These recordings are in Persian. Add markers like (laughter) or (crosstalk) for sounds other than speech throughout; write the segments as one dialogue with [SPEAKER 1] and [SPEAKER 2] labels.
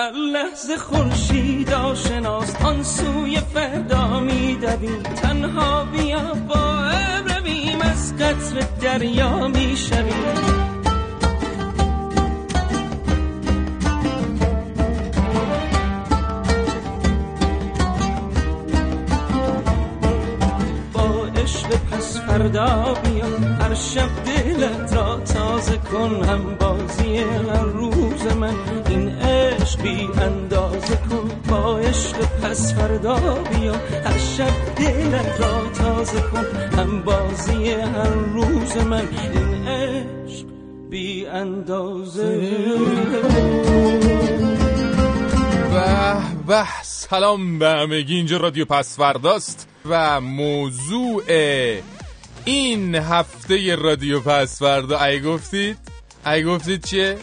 [SPEAKER 1] هر لحظه خورشید آشناست آن سوی فردا میدویم تنها بیا با رویم از قطر دریا می‌شویم. فردا بیا هر شب دلت را تازه کن هم بازی هر روز من. این عشق بی اندازه کن با عشق پس فردا بیا. هر شب دلت را تازه کن هم بازی هر روز من. این عشق بی اندازه.
[SPEAKER 2] به به سلام به همگی. اینجا رادیو پسورداست و موضوع این هفته رادیو پسوردا ای گفتید؟ ای گفتید چیه؟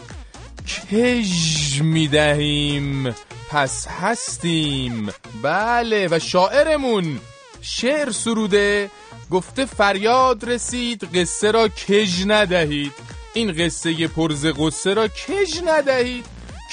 [SPEAKER 2] کژ می‌دهیم. پس هستیم. بله و شاعرمون شعر سروده. گفته فریاد رسید قصه را کژ ندهید. این قصه پرز قصه را کژ ندهید.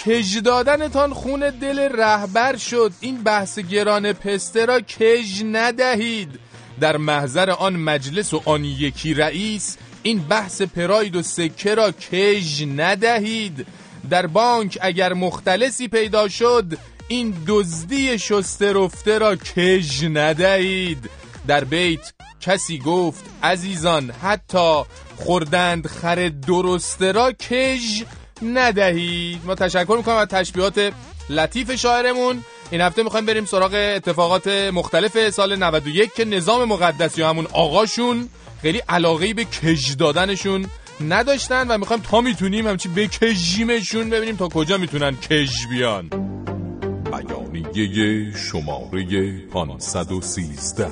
[SPEAKER 2] کژ دادنتان خون دل رهبر شد. این بحث گران پسته را کژ ندهید. در محضر آن مجلس و آن یکی رئیس این بحث پراید و سکه را کژ ندهید. در بانک اگر مختلسی پیدا شد این دزدی شسته رفته را کژ ندهید. در بیت کسی گفت عزیزان حتی خوردند خر درسته را کژ ندهید. ما تشکر می‌کنم از تشبیهات لطیف شاعرمون. این هفته می‌خوایم بریم سراغ اتفاقات مختلف سال 91 که نظام مقدس یا همون آقاشون خیلی علاقه به کژ دادنشون نداشتن و می‌خوایم تا می‌تونیم همچی بکژیمشون ببینیم تا کجا می‌تونن کژ بیان. بیانیه شماره 513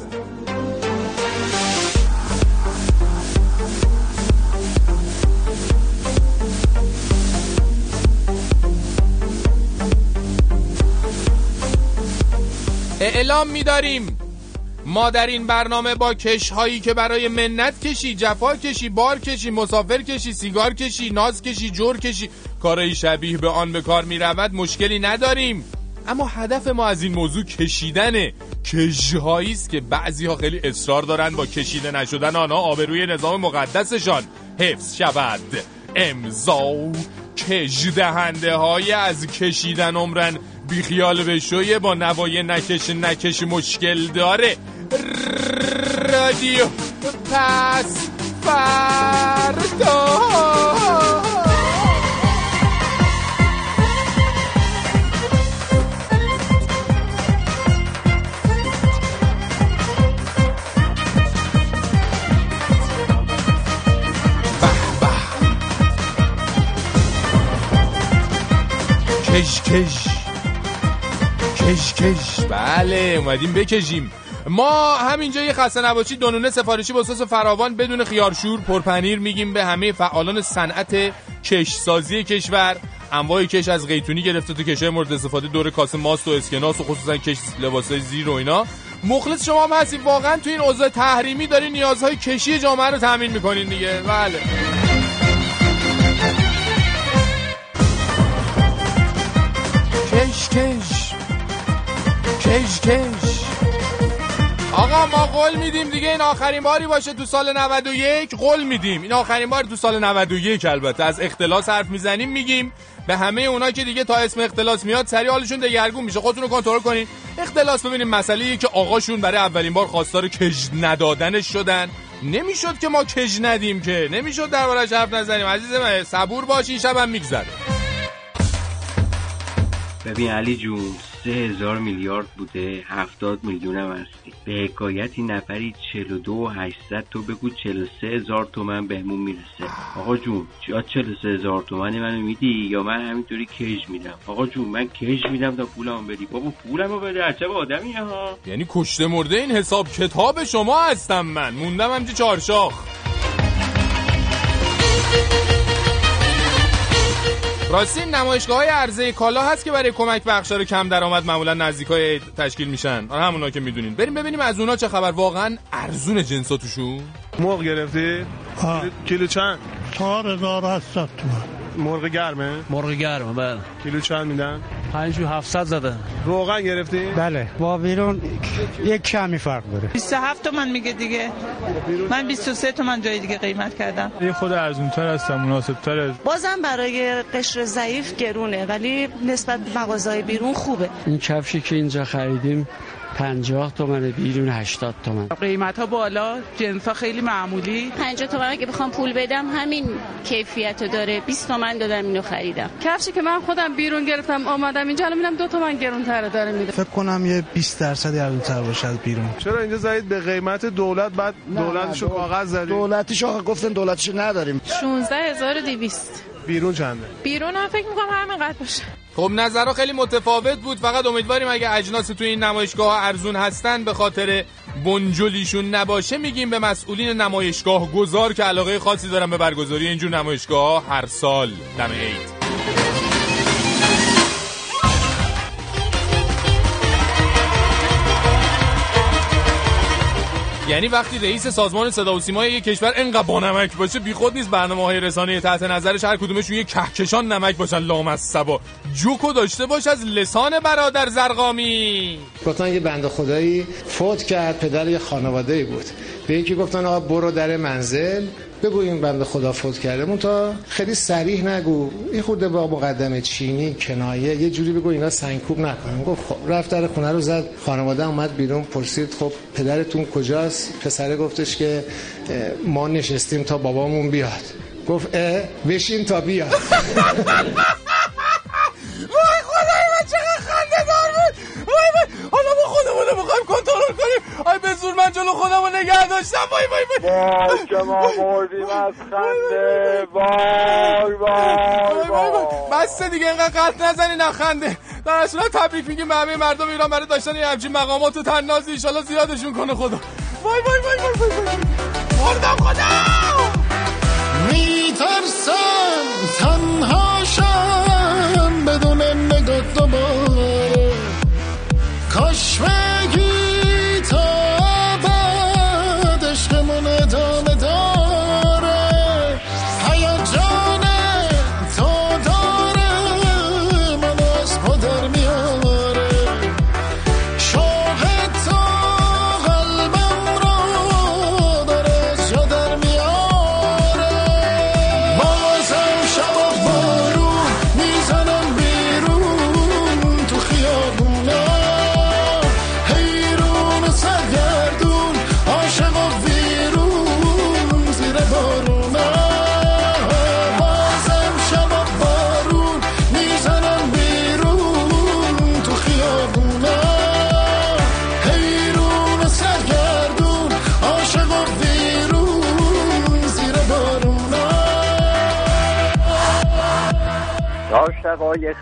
[SPEAKER 2] اعلام می‌داریم. ما در این برنامه با کشهایی که برای منت کشی جفا کشی بار کشی مسافر کشی سیگار کشی ناز کشی جور کشی کارهای شبیه به آن به کار می رود مشکلی نداریم. اما هدف ما از این موضوع کشیدنه کشهایی است که بعضی ها خیلی اصرار دارند با کشیده نشدن آنها آبروی نظام مقدسشان. حفظ شود. امضا کش های از کشیدن عمرن بیخیال بشویه با نوای نکش نکش مشکل داره. رادیو پس فردا. کش کش. کش کش. بله اومدیم بکشیم. ما همینجا یه خسته نباشی دونونه سفارشی با سس فراوان بدون خیارشور پرپنیر میگیم به همه فعالان صنعت کشسازی کشور. انواع کش از قیتونی گرفته تو کشای مورد استفاده دور کاسه ماست و اسکناس و خصوصا کش لباسای زیر و اینا. مخلص شما هم هستیم. واقعا تو این اوضاع تحریمی داری نیازهای کشی جامعه رو تامین می‌کنین دیگه. بله. کش کش. کش کش آقا ما قول میدیم دیگه این آخرین باری باشه تو سال 91 قول میدیم. این آخرین بار تو سال 91 البته. از اختلاس حرف می‌زنیم میگیم. به همه اونا که دیگه تا اسم اختلاس میاد سری حالشون دگرگون میشه. خودتون رو کنترل کنین. اختلاس ببینیم مسئله که آقاشون برای اولین بار خواستار کج ندادنش شدن. نمی‌شد که ما کج ندیم که. نمی‌شد دربارش حرف نزنیم. عزیز من صبور باش این شب هم میگذره.
[SPEAKER 3] ببین علی جون سه هزار میلیارد بوده هفتاد میلیون هم هستی. به حکایتی نفری چلو دو و هشتصد تو بگو چلو سه هزار تومن بهمون می‌رسه. آقا جون یا چلو سه هزار تومن منو میدی یا من همینطوری کش میدم؟ آقا جون من کش میدم تا پولمو بدی. بابا پولمو بده عجب آدمیه ها.
[SPEAKER 2] یعنی کشته مرده این حساب کتاب شما هستم من. موندم همچه چارشاخ راستی نمایشگاه های عرضه کالا هست که برای کمک بخشار کم درآمد معمولا نزدیک های تشکیل میشن آره همونا که می‌دونین بریم ببینیم از اونا چه خبر واقعا ارزون جنسا توشون
[SPEAKER 4] مرغ گرفتی؟
[SPEAKER 5] آه.
[SPEAKER 4] کیلو چند؟
[SPEAKER 5] چهار هزار هشتصد تومن
[SPEAKER 4] مرغ گرمه؟
[SPEAKER 6] مرغ گرمه بله
[SPEAKER 4] کیلو چند میدن؟
[SPEAKER 6] پنج و هفتصد زده.
[SPEAKER 4] روغن گرفتی؟
[SPEAKER 5] بله. با بیرون یک کمی فرق داره.
[SPEAKER 7] 27 تومن میگه دیگه. من 23 تومن جای دیگه قیمت کردم.
[SPEAKER 8] یه خود ارزونتر هستم مناسبتر
[SPEAKER 9] بازم برای قشر ضعیف گرونه ولی نسبت به مغازهای بیرون خوبه.
[SPEAKER 10] این کفشی که اینجا خریدیم پنجاه تومنه بیرون هشتاد تومن.
[SPEAKER 7] قیمت ها بالا جنس ها خیلی معمولی.
[SPEAKER 11] 50 تومن اگه بخوام پول بدم همین کیفیت رو داره. 20 تومن دادم اینو خریدم.
[SPEAKER 12] کفشی که من خودم بیرون گرفتم آمدم اینجا الان میدم دو تومن گرونتره داره میده.
[SPEAKER 13] فکر کنم یه 20 درصد ارزونتر باشه از بیرون.
[SPEAKER 4] چرا اینجا زدید به قیمت دولت بعد دولتشو کاغذ زدید؟
[SPEAKER 14] دولتیشو آقا گفتن دولتیشو نداریم.
[SPEAKER 12] 16200
[SPEAKER 4] بیرون چنده
[SPEAKER 12] بیرون هم فکر می‌کنم همینقدر باشه.
[SPEAKER 2] خب نظرها خیلی متفاوت بود. فقط امیدواریم اگه اجناس توی این نمایشگاه ها ارزون هستن به خاطر بنجلیشون نباشه میگیم به مسئولین نمایشگاه گذار که علاقه خاصی دارن به برگزاری اینجور نمایشگاه ها هر سال. دم عید. یعنی وقتی رئیس سازمان صدا و سیمای یک کشور انقدر بانمک باشه بیخود نیست برنامه های رسانه تحت نظرش هر کدومشون یه کهکشان نمک باشن. لام از سبا جوکو داشته باش از لسان برادر زرقامی.
[SPEAKER 15] گفتن یه بنده خدایی فوت کرد پدر یه خانواده بود. به یکی گفتن آقا برو در منزل. بگو این بنده خدا فوت کرده. مون تا خیلی سریح نگو. این خورده با مقدم چینی کنایه یه جوری بگو اینا سنگکوب نکنن. گفت خب رفت در خونه رو زد. خانواده اومد بیرون پرسید خب پدرتون کجاست؟ پسره گفتش که ما نشستیم تا بابامون بیاد. گفت اه بشین تا بیاد. (laughs)
[SPEAKER 2] آی به زور من جلو خودمو نگه داشتم. وای وای وای.
[SPEAKER 16] وای که ما مردیم از خنده. وای وای وای
[SPEAKER 2] بس دیگه اینقدر قط نزنی نخنده در اصلا تبریک میگیم به همه مردم ایران برای داشتن یه همچین مقامات و تنازی ایشالا زیادشون کنه خدا. وای وای وای وای وای وای. مردم خدا!
[SPEAKER 17] میترسم.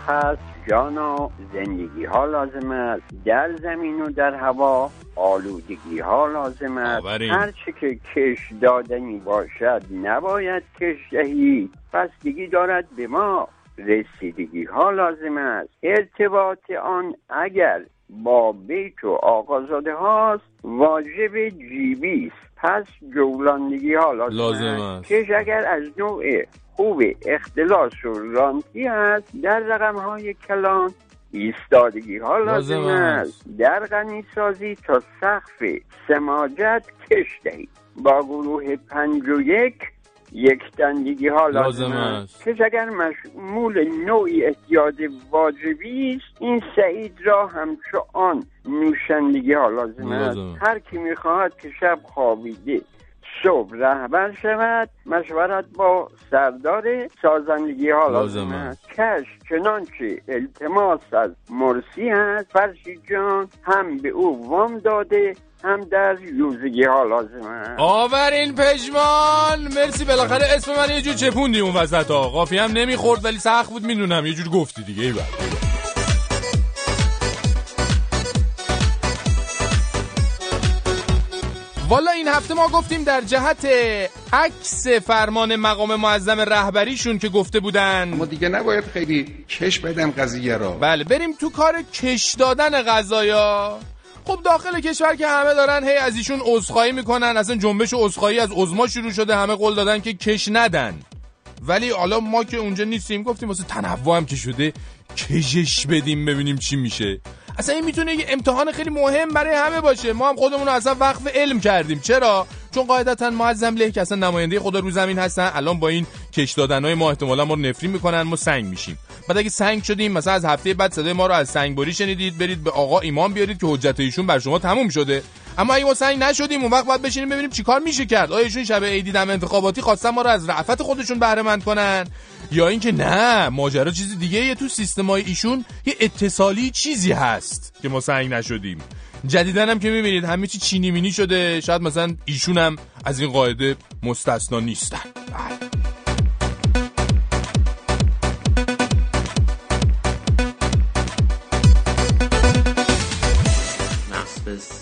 [SPEAKER 18] خاص جان و زندگی ها لازم است. در زمین و در هوا آلودگی ها لازم است.
[SPEAKER 2] آورین.
[SPEAKER 18] هرچه که کش دادنی باشد نباید کش دهی. بستگی دارد به ما رسیدگی ها لازم است. ارتباط آن اگر با بیت و آقازاده هاست واجب جیبی است پس جولاندگی ها لازم,
[SPEAKER 2] لازم است.
[SPEAKER 18] کش اگر از نوع خوب اختلاس و رانتی است در رقم های کلان ایستادگی ها لازم, است. در غنی سازی تا سقف سماجت کش دهید با گروه پنج و یک یک دندگی ها لازم, است. کش اگر مشمول نوعی احتیاج واجبی است این سعید را همچو آن نوشندگی ها لازم, است. هر کی می‌خواهد که شب خوابیده صبح رهبر شود مشورت با سردار سازندگی ها لازم است. کش چنانچه التماس از مرسی است فرشی جان هم به او وام داده هم در یوزگی ها لازم است.
[SPEAKER 2] آورین پژمان! مرسی بالاخره اسم من یه جور چپوندی اون وسط ها. قافی هم نمی‌خورد ولی سخت بود می‌دونم. یه جور گفتی دیگه ایول والا این هفته ما گفتیم در جهت عکس فرمان مقام معظم رهبریشون که گفته بودن.
[SPEAKER 19] ما دیگه نباید خیلی کش بدم قضیه را.
[SPEAKER 2] بله بریم تو کار کش دادن غذایا. خب داخل کشور که همه دارن هی از ایشون عذرخواهی می‌کنن اصلا جنبش عذرخواهی از عزما شروع شده همه قول دادن که کش ندن. ولی حالا ما که اونجا نیستیم گفتیم واسه تنوع هم که شده کشش بدیم ببینیم چی میشه. اصلا این می‌تونه یه امتحان خیلی مهم برای همه باشه. ما هم خودمون رو اصلا وقف علم کردیم. چرا؟ چون قاعدتا معظم له که اصلا نماینده خدا رو زمین هستن الان با این کش دادنای ما احتمالا ما رو نفرین می‌کنن ما سنگ میشیم. بعد اگه سنگ شدیم مثلا از هفته بعد صدای ما رو از سنگ بری شنیدید برید به آقا ایمان بیارید که حجت ایشون بر شما تموم شده. اما اگه ما سنگ نشدیم اون وقت باید بشینیم ببینیم چیکار میشه کرد. آیا ایشون شب عیدی دم انتخاباتی خواستن ما رو از رعفت خودشون بهره مند کنن؟ یا اینکه نه ماجرا چیز دیگه یه تو سیستمای ایشون یه اتصالی چیزی هست که ما سنگ نشدیم. جدیدن هم که می‌بینید همه چی چینی مینی شده. شاید مثلا ایشون هم از این قاعده مستثنا نیستن.
[SPEAKER 20] مغز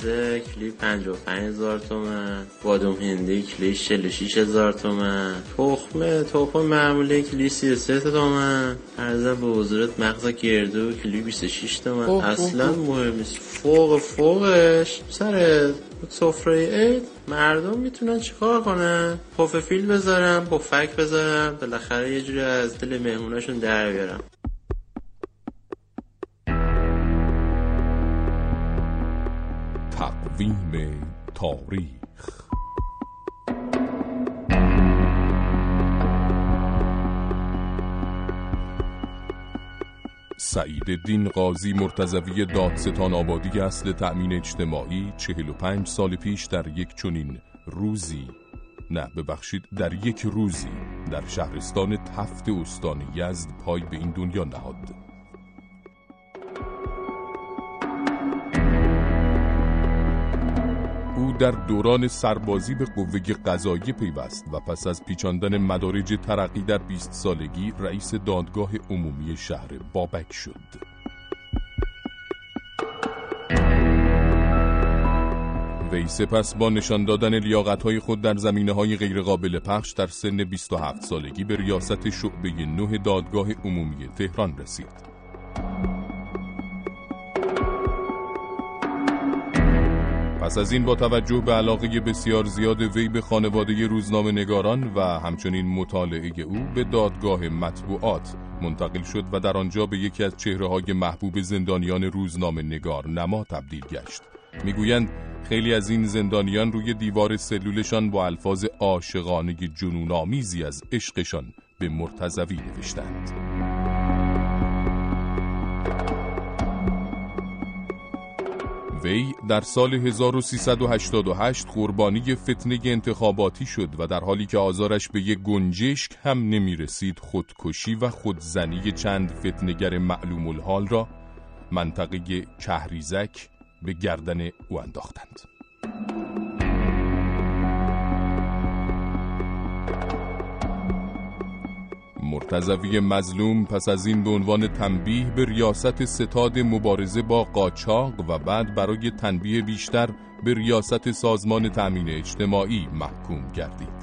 [SPEAKER 20] پسته کلی 55 هزار تومن. بادوم هندی کلی 46 هزار تومن. تخمه تخم معمولی کلی 33 تومن. ارزم به حضورت مغز گردو کلی 26 تومن.
[SPEAKER 2] اوه، اوه،
[SPEAKER 20] اصلا
[SPEAKER 2] اوه.
[SPEAKER 20] مهم نیست. فوق فوقش سر سفره عید مردم می‌تونن چیکار کنن؟ پف فیل بذارن با فک بذارن بالاخره یه جوری از دل مهموناشون در بیارن
[SPEAKER 2] تقویم تاریخ. سعید دین قاضی مرتضوی دادستان آبادی اصل تأمین اجتماعی 45 سال پیش در یک چنین روزی. نه ببخشید در یک روزی در شهرستان تفت استان یزد پای به این دنیا نهاد. در دوران سربازی به قوه قضایی پیوست و پس از پیچاندن مدارج ترقی در 20 سالگی رئیس دادگاه عمومی شهر بابک شد. وی سپس با نشان دادن لیاقت‌های خود در زمینه‌های غیرقابل پخش در سن 27 سالگی به ریاست شعبه 9 دادگاه عمومی تهران رسید. پس از این با توجه به علاقه بسیار زیاد وی به خانواده روزنامه نگاران و همچنین مطالعه او به دادگاه مطبوعات منتقل شد و در آنجا به یکی از چهره های محبوب زندانیان روزنامه نگار نما تبدیل گشت. می‌گویند خیلی از این زندانیان روی دیوار سلولشان با الفاظ عاشقانه جنونآمیزی از عشقشان به مرتضوی نوشتند. وی در سال 1388 قربانی فتنه انتخاباتی شد و در حالی که آزارش به یک گنجشک هم نمی رسید خودکشی و خودزنی چند فتنگر معلوم الحال را منطقه کهریزک به گردن او انداختند. مرتضوی مظلوم پس از این به عنوان تنبیه به ریاست ستاد مبارزه با قاچاق و بعد برای تنبیه بیشتر به ریاست سازمان تأمین اجتماعی محکوم گردید.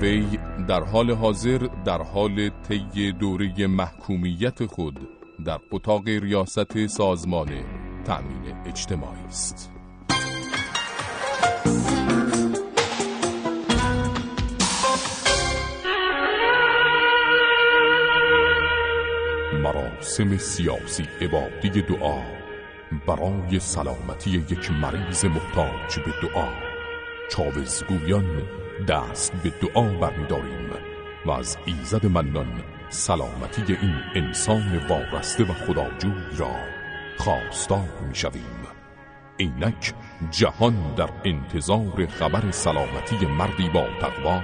[SPEAKER 2] وی در حال حاضر در حال طی دوره محکومیت خود در اتاق ریاست سازمان تأمین اجتماعی است. مراسم سیاسی عبادی دعا برای سلامتی یک مریض محتاج به دعا. چاوزگویان دست به دعا برمیداریم و از ایزد منان سلامتی این انسان وارسته و خداجوی را
[SPEAKER 21] خواستار می‌شویم. اینک جهان در انتظار خبر سلامتی مردی با تقوا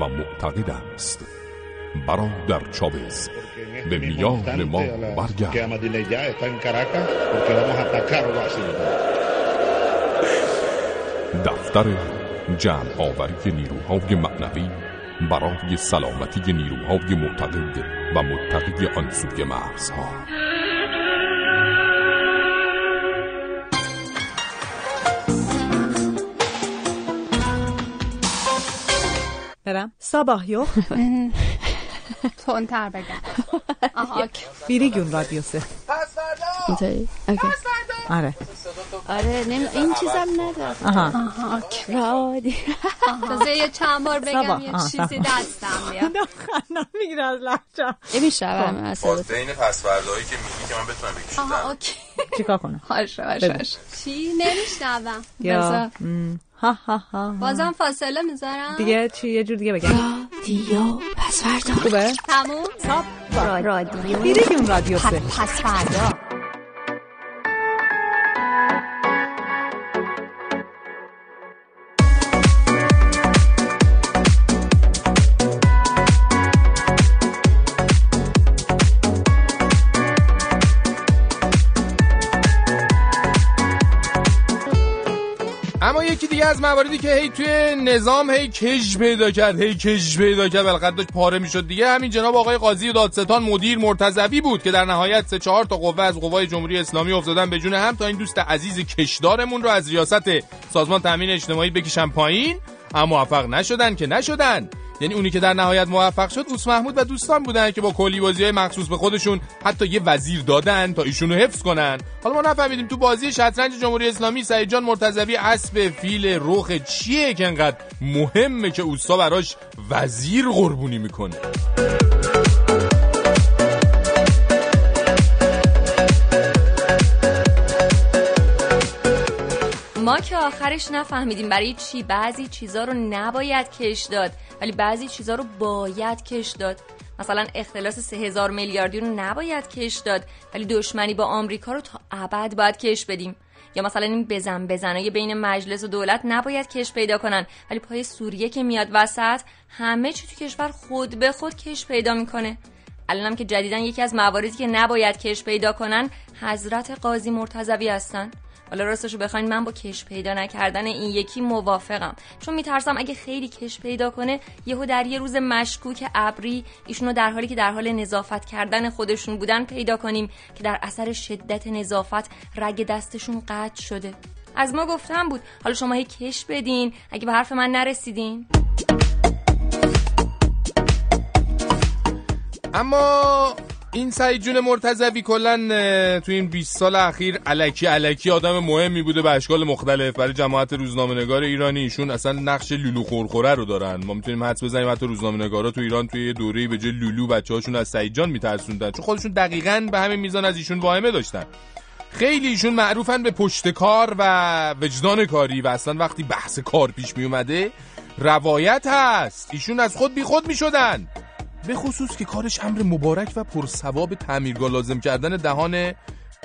[SPEAKER 21] و معتقد است. برادر چاوز به میان ما
[SPEAKER 22] que
[SPEAKER 21] برگرد
[SPEAKER 22] Amadinejad está en Caracas porque vamos a atacar Washington.
[SPEAKER 21] دفتر جمع آوری نیروهای معنوی برای سلامتی نیروهای معتقد و متقی آن سوی مرزها
[SPEAKER 23] برم sabah (laughs) yok. (laughs)
[SPEAKER 24] تندتر بگم. آها اوکی.
[SPEAKER 23] Biri gün radyosu.
[SPEAKER 24] اینطوری اوکی.
[SPEAKER 23] آره.
[SPEAKER 24] آره نمی... این چیزم نداره.
[SPEAKER 23] آها.
[SPEAKER 24] آها. رادی. تازه یه چند بار بگم. یه چیزی. دستم بیاد.
[SPEAKER 23] می‌گیره از لحجم
[SPEAKER 24] میشنوم اصلا
[SPEAKER 2] بین پسوردهایی که میگی که من بتونم بکشم
[SPEAKER 24] آها اوکی.
[SPEAKER 23] چیکار کنم؟
[SPEAKER 24] باشه باشه. چی؟ نمیشنوم.
[SPEAKER 23] ها ها ها
[SPEAKER 24] بازم فاصله می‌ذارم؟
[SPEAKER 23] دیگه چی؟ یه جور دیگه بگم.
[SPEAKER 24] رادیو پس فردا
[SPEAKER 23] خوبه؟
[SPEAKER 24] تموم؟ رادیو.
[SPEAKER 23] gün radyosu.
[SPEAKER 24] پس فردا.
[SPEAKER 2] از مواردی که هی توی نظام هی کش پیدا کرد هی کش پیدا کرد بالاخره داشت پاره می‌شد دیگه. همین جناب آقای قاضی دادستان مدیر مرتضوی بود که در نهایت سه چهار تا قوه از قوای جمهوری اسلامی افتادن به جون هم تا این دوست عزیز کشدارمون رو از ریاست سازمان تامین اجتماعی بکشن پایین. اما موفق نشدن که نشدن. یعنی اونی که در نهایت موفق شد اوس محمود و دوستان بودن که با کلی بازی های مخصوص به خودشون حتی یه وزیر دادن تا ایشونو حفظ کنن. حالا ما نفهمیدیم تو بازی شطرنج جمهوری اسلامی سعید جان مرتضوی اسب فیل رخ چیه که انقدر مهمه که اوستا براش وزیر قربونی می‌کنه؟
[SPEAKER 25] ما که آخرش نفهمیدیم برای چی. بعضی چیزا رو نباید کش داد ولی بعضی چیزا رو باید کش داد. مثلا اختلاس سه هزار میلیاردی رو نباید کش داد ولی دشمنی با آمریکا رو تا ابد باید کش بدیم. یا مثلا این بزن بزنای بین مجلس و دولت نباید کش پیدا کنن ولی پای سوریه که میاد وسط همه چی تو کشور خود به خود کش پیدا می‌کنه. الانم که جدیدن یکی از مواردی که نباید کش پیدا کنن حضرت قاضی مرتضوی هستن. حالا راستشو بخواین من با کش پیدا نکردن این یکی موافقم. چون میترسم اگه خیلی کش پیدا کنه یهو در یه روز مشکوک ابری ایشونو در حالی که در حال نظافت کردن خودشون بودن پیدا کنیم که در اثر شدت نظافت رگ دستشون قطع شده. از ما گفتم بود حالا شما هی کش بدین اگه به حرف من نرسیدین.
[SPEAKER 2] اما این سعید جون مرتضوی کلا تو این 20 سال اخیر علکی علکی آدم مهمی بوده به اشکال مختلف. برای جماعت روزنامه‌نگار ایرانی ایشون اصلا نقش لولو خورخوره رو دارن. ما می‌تونیم حدس بزنیم حتی روزنامه‌نگارا تو ایران توی یه دوره‌ای به جای لولو بچه‌هاشون از سعید جان میترسوندن. چون خودشون دقیقاً به همین میزان از ایشون واهمه داشتن. خیلی ایشون معروفن به پشت کار و وجدان کاری و اصلا وقتی بحث کار پیش می اومده روایت هست. ایشون از خود بی خود می شدن به خصوص که کارش امر مبارک و پرثواب تعمیرگاه لازم کردن دهان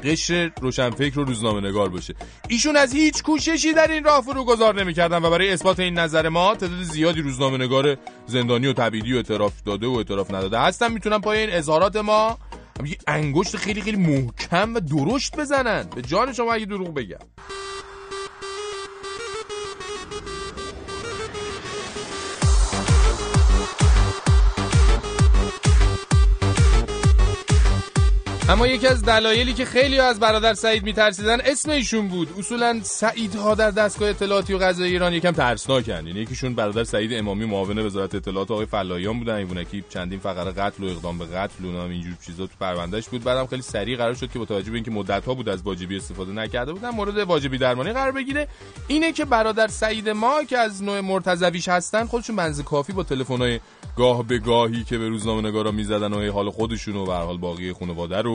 [SPEAKER 2] قشر روشنفکر و روزنامه نگار باشه. ایشون از هیچ کوششی در این راه فرو گذار نمی‌کردن و برای اثبات این نظر ما تعداد زیادی روزنامه نگار زندانی و تبعیدی و اعتراف داده و اعتراف نداده هستن. می‌تونن پای این اظهارات ما انگشت خیلی خیلی محکم و درشت بزنن. به جان شما اگه دروغ بگم. اما یکی از دلایلی که خیلی از برادر سعید میترسیدن اسم ایشون بود. اصولا سعیدها در دستگاه اطلاعاتی و قضایی ایران یکم ترسناکن. یعنی یکیشون برادر سعید امامی معاون وزارت اطلاعات آقای فلایان بودن. ایوونکی چندین فقره قتل و اقدام به قتل و اینجور چیزا تو پروندهش بود. بعدم خیلی سریع قرار شد که با توجه به اینکه مدت ها بود از واجبی استفاده نکرده بودن مورد واجبی درمانی قرار بگیره. اینه که برادر سعید ما که از نوع مرتضویش هستن خودشون بنز کافی با تلفن‌های گاه به گاهی که به روزنامه نگارا می‌زدن و حال خودشون و به حال باقی خانواده رو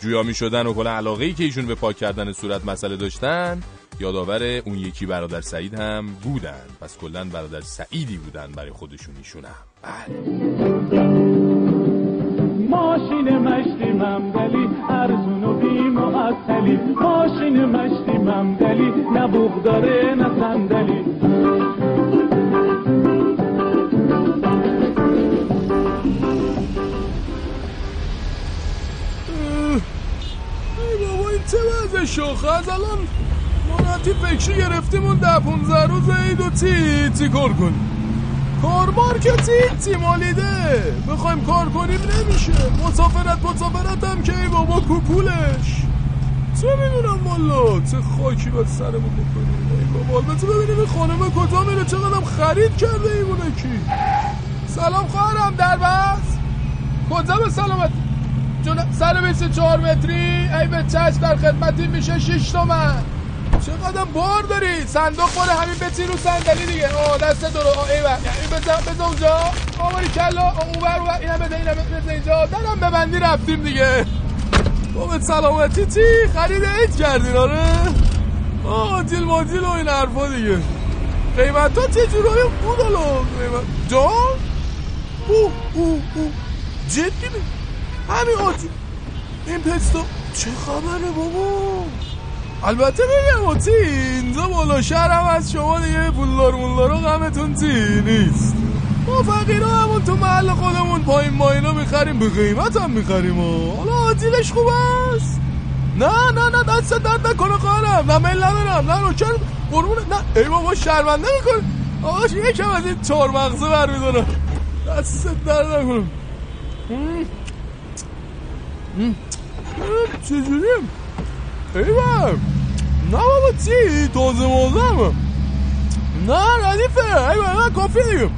[SPEAKER 2] جویا می شدن و کلا علاقه ای که ایشون به پاک کردن صورت مسئله داشتن یادآور اون یکی برادر سعید هم بودن. پس کلا برادر سعیدی بودن برای خودشون ایشون هم. بله.
[SPEAKER 26] ماشین مشتی ممدلی ارزون و بی ماشین مشتی ممدلی نه بوغ داره نه صندلی.
[SPEAKER 27] چه وضع شاخه از الان مانتی فکری گرفتیم اون ده پونزه روز عید و تی تی کار کنیم؟ کار مارکتی تی مالیده؟ بخوایم کار کنیم نمیشه. مسافرت مسافرت هم که ای بابا کوپولش چه می‌دونم والا؟ چه خاکی باید سرمون بکنیم ای بابا البته ببینیم این خانمه کجا میره؟ چقدرم خرید کرده ایمونه کی سلام خواهرم در بس کجا به سلامت؟ جون 124 متری. ای به چشم در خدمتی میشه 6 تومن. چقدر بار داری؟ صندوق خوره همین بچین رو صندلی دیگه. آه دست درو آه ای این بزن بزن اونجا. آماری کلا. آه اون بر اون اینم بده اینم بده اینجا درم ببندی رفتیم دیگه. بابت سلامتی. چی؟ خرید عید کردین آره؟ آه دیل مادیل و این حرفا دیگه. قیمت ها چه جورایی بود الان؟ قیمت جان؟ اوه اوه اوه جدی؟ همین آتی این پستا چه خبره بابا؟ البته بگم آتی اینجا بالا شهرم از شما دیگه پولدار مولدارا غمتون تی نیست؟ ما فقیرا همون تو محل خودمون پایین ماینا می‌خریم به قیمت هم می‌خریم حالا آتیلش خوب است؟ نه نه نه دست درد نکنه خواهرم نه میل ندارم. نه روکر قربونه نه ای بابا شرمنده می‌کنه آقاش یکم از این چهار مغزه برمیدارم. دست درد نکنم چجوریم ایوام نه بابا چی تازه مازم نه ردیفه ایوام نه کافی دیگه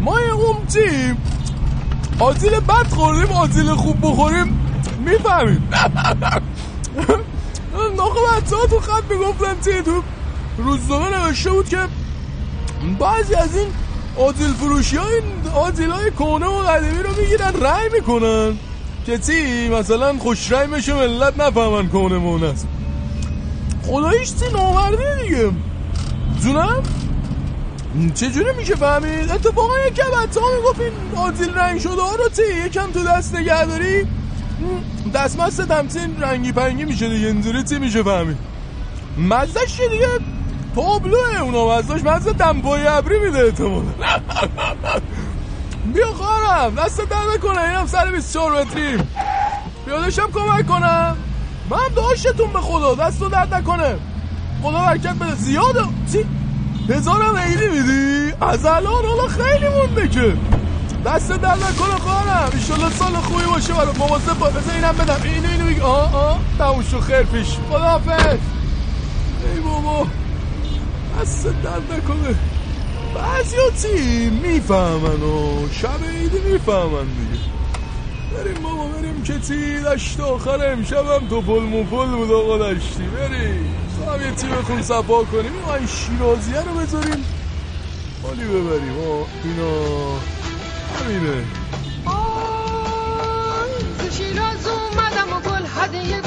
[SPEAKER 27] ما یه اون چی آتیل بد خوردیم آتیل خوب بخوریم می‌فهمیم ناخه بچه ها تو خط می‌گفتن چی تو روزنامه نوشته بود که بعضی از این آتیل فروشی های آتیل های کونه و قدیمی رو می‌گیرن رای می‌کنن که چی مثلا خوش میشه ملت نفهمن کونه مونه است. خداییش چی نامردی دیگه. جونم؟ چجوری میشه فهمید؟ اتفاقا یکی بچه ها می‌گفت این آتیل رنگ شده. ها رو تی یکم تو دست نگه داری دستمست تمثیل رنگی پنگی میشه دیگه. اینجوری تی میشه فهمید؟ مزدش چیه دیگه؟ تابلوه اونا مزدش مزد دمپای ابری میده احتمالا. (laughs) بیا خواهرم دست در نکنه اینم سر 24 متری بیادشم کمک کنم. من داشتتون به خدا دست رو درد نکنه. خدا برکت بده. زیاده چی؟ هزارم عیدی میدی؟ از الان حالا خیلی مونده که. دست در نکنه خواهرم ایشالله سال خوبی باشه برای مواظب باش بذار اینم بدم. اینو اینو بگی آه آه. تموم شو خیر پیش. خدا حافظ ای بابا. دست در نکنه. بعضی ها چی می‌فهمن و شب عیدی می‌فهمن دیگه. بریم بابا بریم که تی دشت آخر امشبم تو پل مپل بود آقا دشتی. بریم. تو هم یه تی بخون صفا کنیم. این شیرازیه رو بذاریم. حالی ببریم. آه اینا همینه.
[SPEAKER 28] تو شیراز اومدم و گل هدیه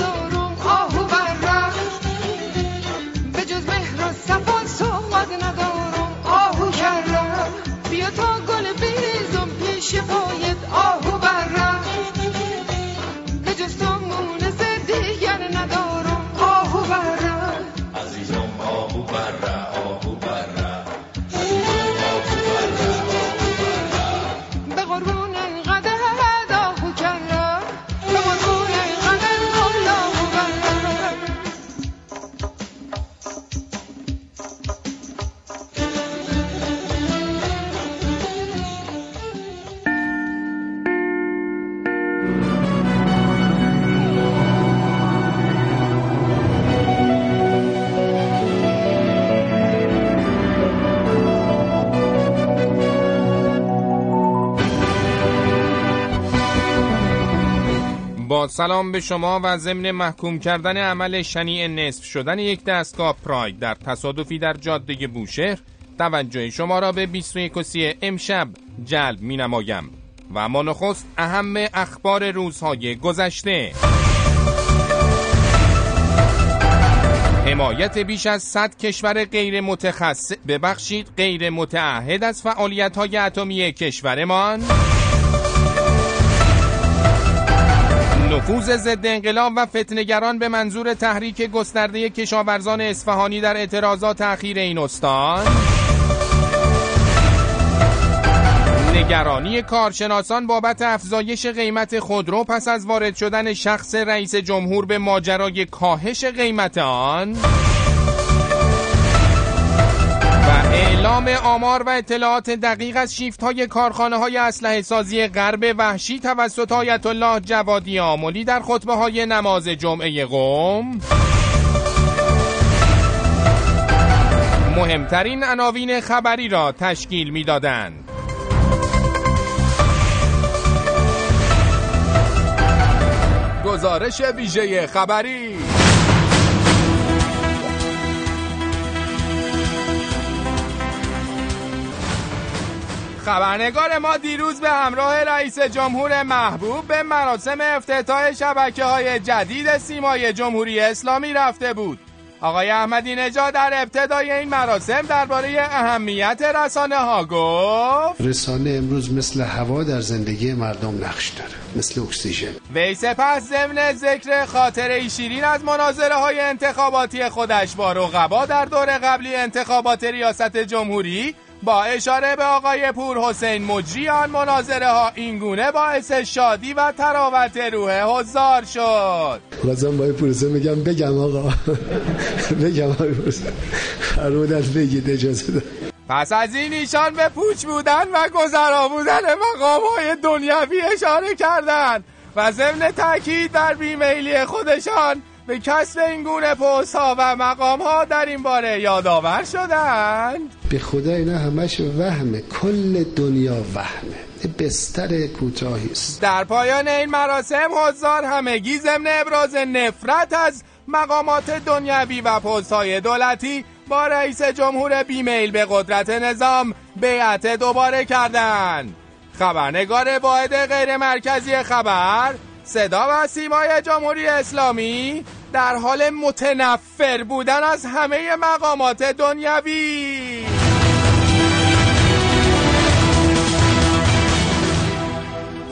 [SPEAKER 27] سلام به شما و ضمن محکوم کردن عمل شنیع نصف شدن یک دستگاه پراید در تصادفی در جاده بوشهر توجه شما را به 21 و 30 امشب جلب می نمایم و اما نخست اهم اخبار روزهای گذشته. حمایت بیش از 100 کشور غیر متخصص ببخشید غیر متعهد از فعالیت های اتمی کشورمان.
[SPEAKER 2] نفوذ ضد انقلاب و فتنگران به منظور تحریک گسترده کشاورزان اصفهانی در اعتراضات اخیر این استان. نگرانی کارشناسان بابت افزایش قیمت خودرو پس از وارد شدن شخص رئیس جمهور به ماجرای کاهش قیمت آن. اعلام آمار و اطلاعات دقیق از شیفت های کارخانه های اسلحه سازی غرب وحشی توسط آیت الله جوادی آملی در خطبه های نماز جمعه قوم مهمترین عناوین خبری را تشکیل می‌دادند. گزارش ویژه خبری خبرنگار ما دیروز به همراه رئیس جمهور محبوب به مراسم افتتاح شبکه های جدید سیمای جمهوری اسلامی رفته بود. آقای احمدی نژاد در ابتدای این مراسم درباره اهمیت رسانه ها گفت
[SPEAKER 29] رسانه امروز مثل هوا در زندگی مردم نقش داره مثل اکسیژن.
[SPEAKER 2] وی سپس ضمن ذکر خاطره شیرین از مناظره های انتخاباتی خودش با رقبا در دور قبلی انتخابات ریاست جمهوری با اشاره به آقای پور حسین مجری آن مناظره ها اینگونه باعث شادی و تراوت روح حضار شد.
[SPEAKER 29] لازم باید پروسه میگم بگم آقا. (laughs) بگم آقا فرمودن بگید اجازه ده
[SPEAKER 2] پس از این ایشان به پوچ بودن و گذرا بودن مقام های دنیوی اشاره کردند و ضمن تاکید بر بیمیلی خودشان به کسب این گونه ها و مقام ها در این باره یادآور شدند.
[SPEAKER 29] به خدا اینا همش وهمه کل دنیا وهمه. بستر کوتاهی است.
[SPEAKER 2] در پایان این مراسم حضار همگی ضمن ابراز نفرت از مقامات دنیوی و پست های دولتی با رئیس جمهور بیمیل به قدرت نظام بیعت دوباره کردند. خبرنگار واحد غیر مرکزی خبر صدا و سیمای جمهوری اسلامی در حال متنفر بودن از همه مقامات دنیوی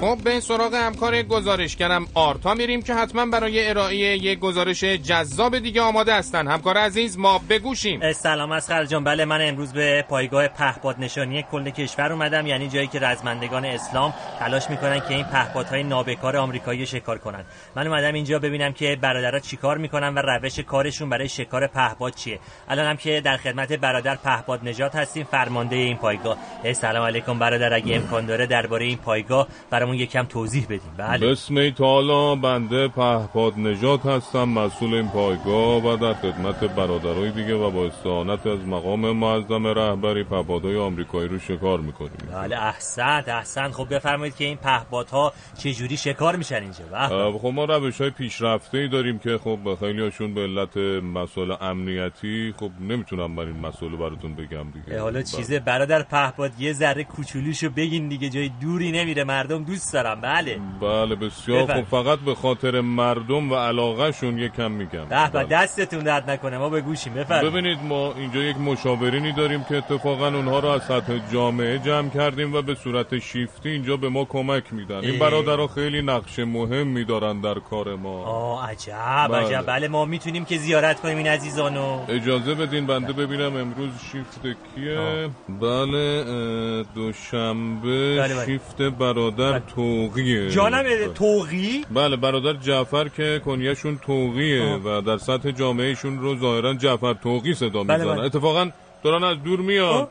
[SPEAKER 2] خب به سراغ همکار گزارشگرم آرتا میریم که حتما برای ارائه یک گزارش جذاب دیگه آماده هستن. همکار عزیز ما بگوشیم
[SPEAKER 30] سلام از جان. بله من امروز به پایگاه پهپاد نشانی کل کشور اومدم. یعنی جایی که رزمندگان اسلام تلاش می‌کنن که این پهپادهای نابکار آمریکایی شکار کنن. من اومدم اینجا ببینم که برادرها چیکار می‌کنن و روش کارشون برای شکار پهپاد چیه. الان هم که در خدمت برادر پهپاد نجات هستیم فرمانده این پایگاه. سلام علیکم برادر. اگه امکان داره درباره این پایگاه برامون یکم توضیح بدیم. بله.
[SPEAKER 27] بسم تعالی بنده پهپاد نجات هستم مسئول این پایگاه و در خدمت برادرای دیگه و با استعانت از مقام معظم رهبری پهپادهای آمریکایی رو شکار می‌کنیم.
[SPEAKER 30] بله احسنت احسنت. خب بفرمایید که این پهپادها چه جوری شکار میشن اینجا؟
[SPEAKER 27] اه، خب ما روش های پیشرفته ای داریم که خب خیلی هاشون به علت مسائل امنیتی خب نمی‌تونم من این مسئله براتون بگم دیگه.
[SPEAKER 30] حالا چیزه برادر پهپاد یه ذره کوچولوشو بگین دیگه جای دوری نمیره مردم. دوست دارم بله.
[SPEAKER 27] بله بسیار. خب فقط به خاطر مردم و علاقه شون یکم میگم.
[SPEAKER 30] به به دستتون درد نکنه ما به گوشیم. بفرمایید.
[SPEAKER 27] ببینید ما اینجا یک مشاورینی داریم که اتفاقا اونها رو از سطح جامعه جمع کردیم و به صورت شیفتی اینجا به ما کمک میدن. این. برادرها خیلی نقش مهم میدارن در کار ما.
[SPEAKER 30] آه عجب
[SPEAKER 27] بله.
[SPEAKER 30] عجب. بله ما می‌تونیم که زیارت کنیم این عزیزانو.
[SPEAKER 27] اجازه بدین بنده ببینم امروز شیفت کیه. بله اه، دوشنبه
[SPEAKER 30] بله، بله.
[SPEAKER 27] شیفت برادر توقیه
[SPEAKER 30] جانم توقی
[SPEAKER 27] بله برادر جعفر که کنیشون توقیه و در سطح جامعهشون رو ظاهرا جعفر توقی صدا
[SPEAKER 30] بله،
[SPEAKER 27] می‌زنن
[SPEAKER 30] بله.
[SPEAKER 27] اتفاقا دارن از دور میاد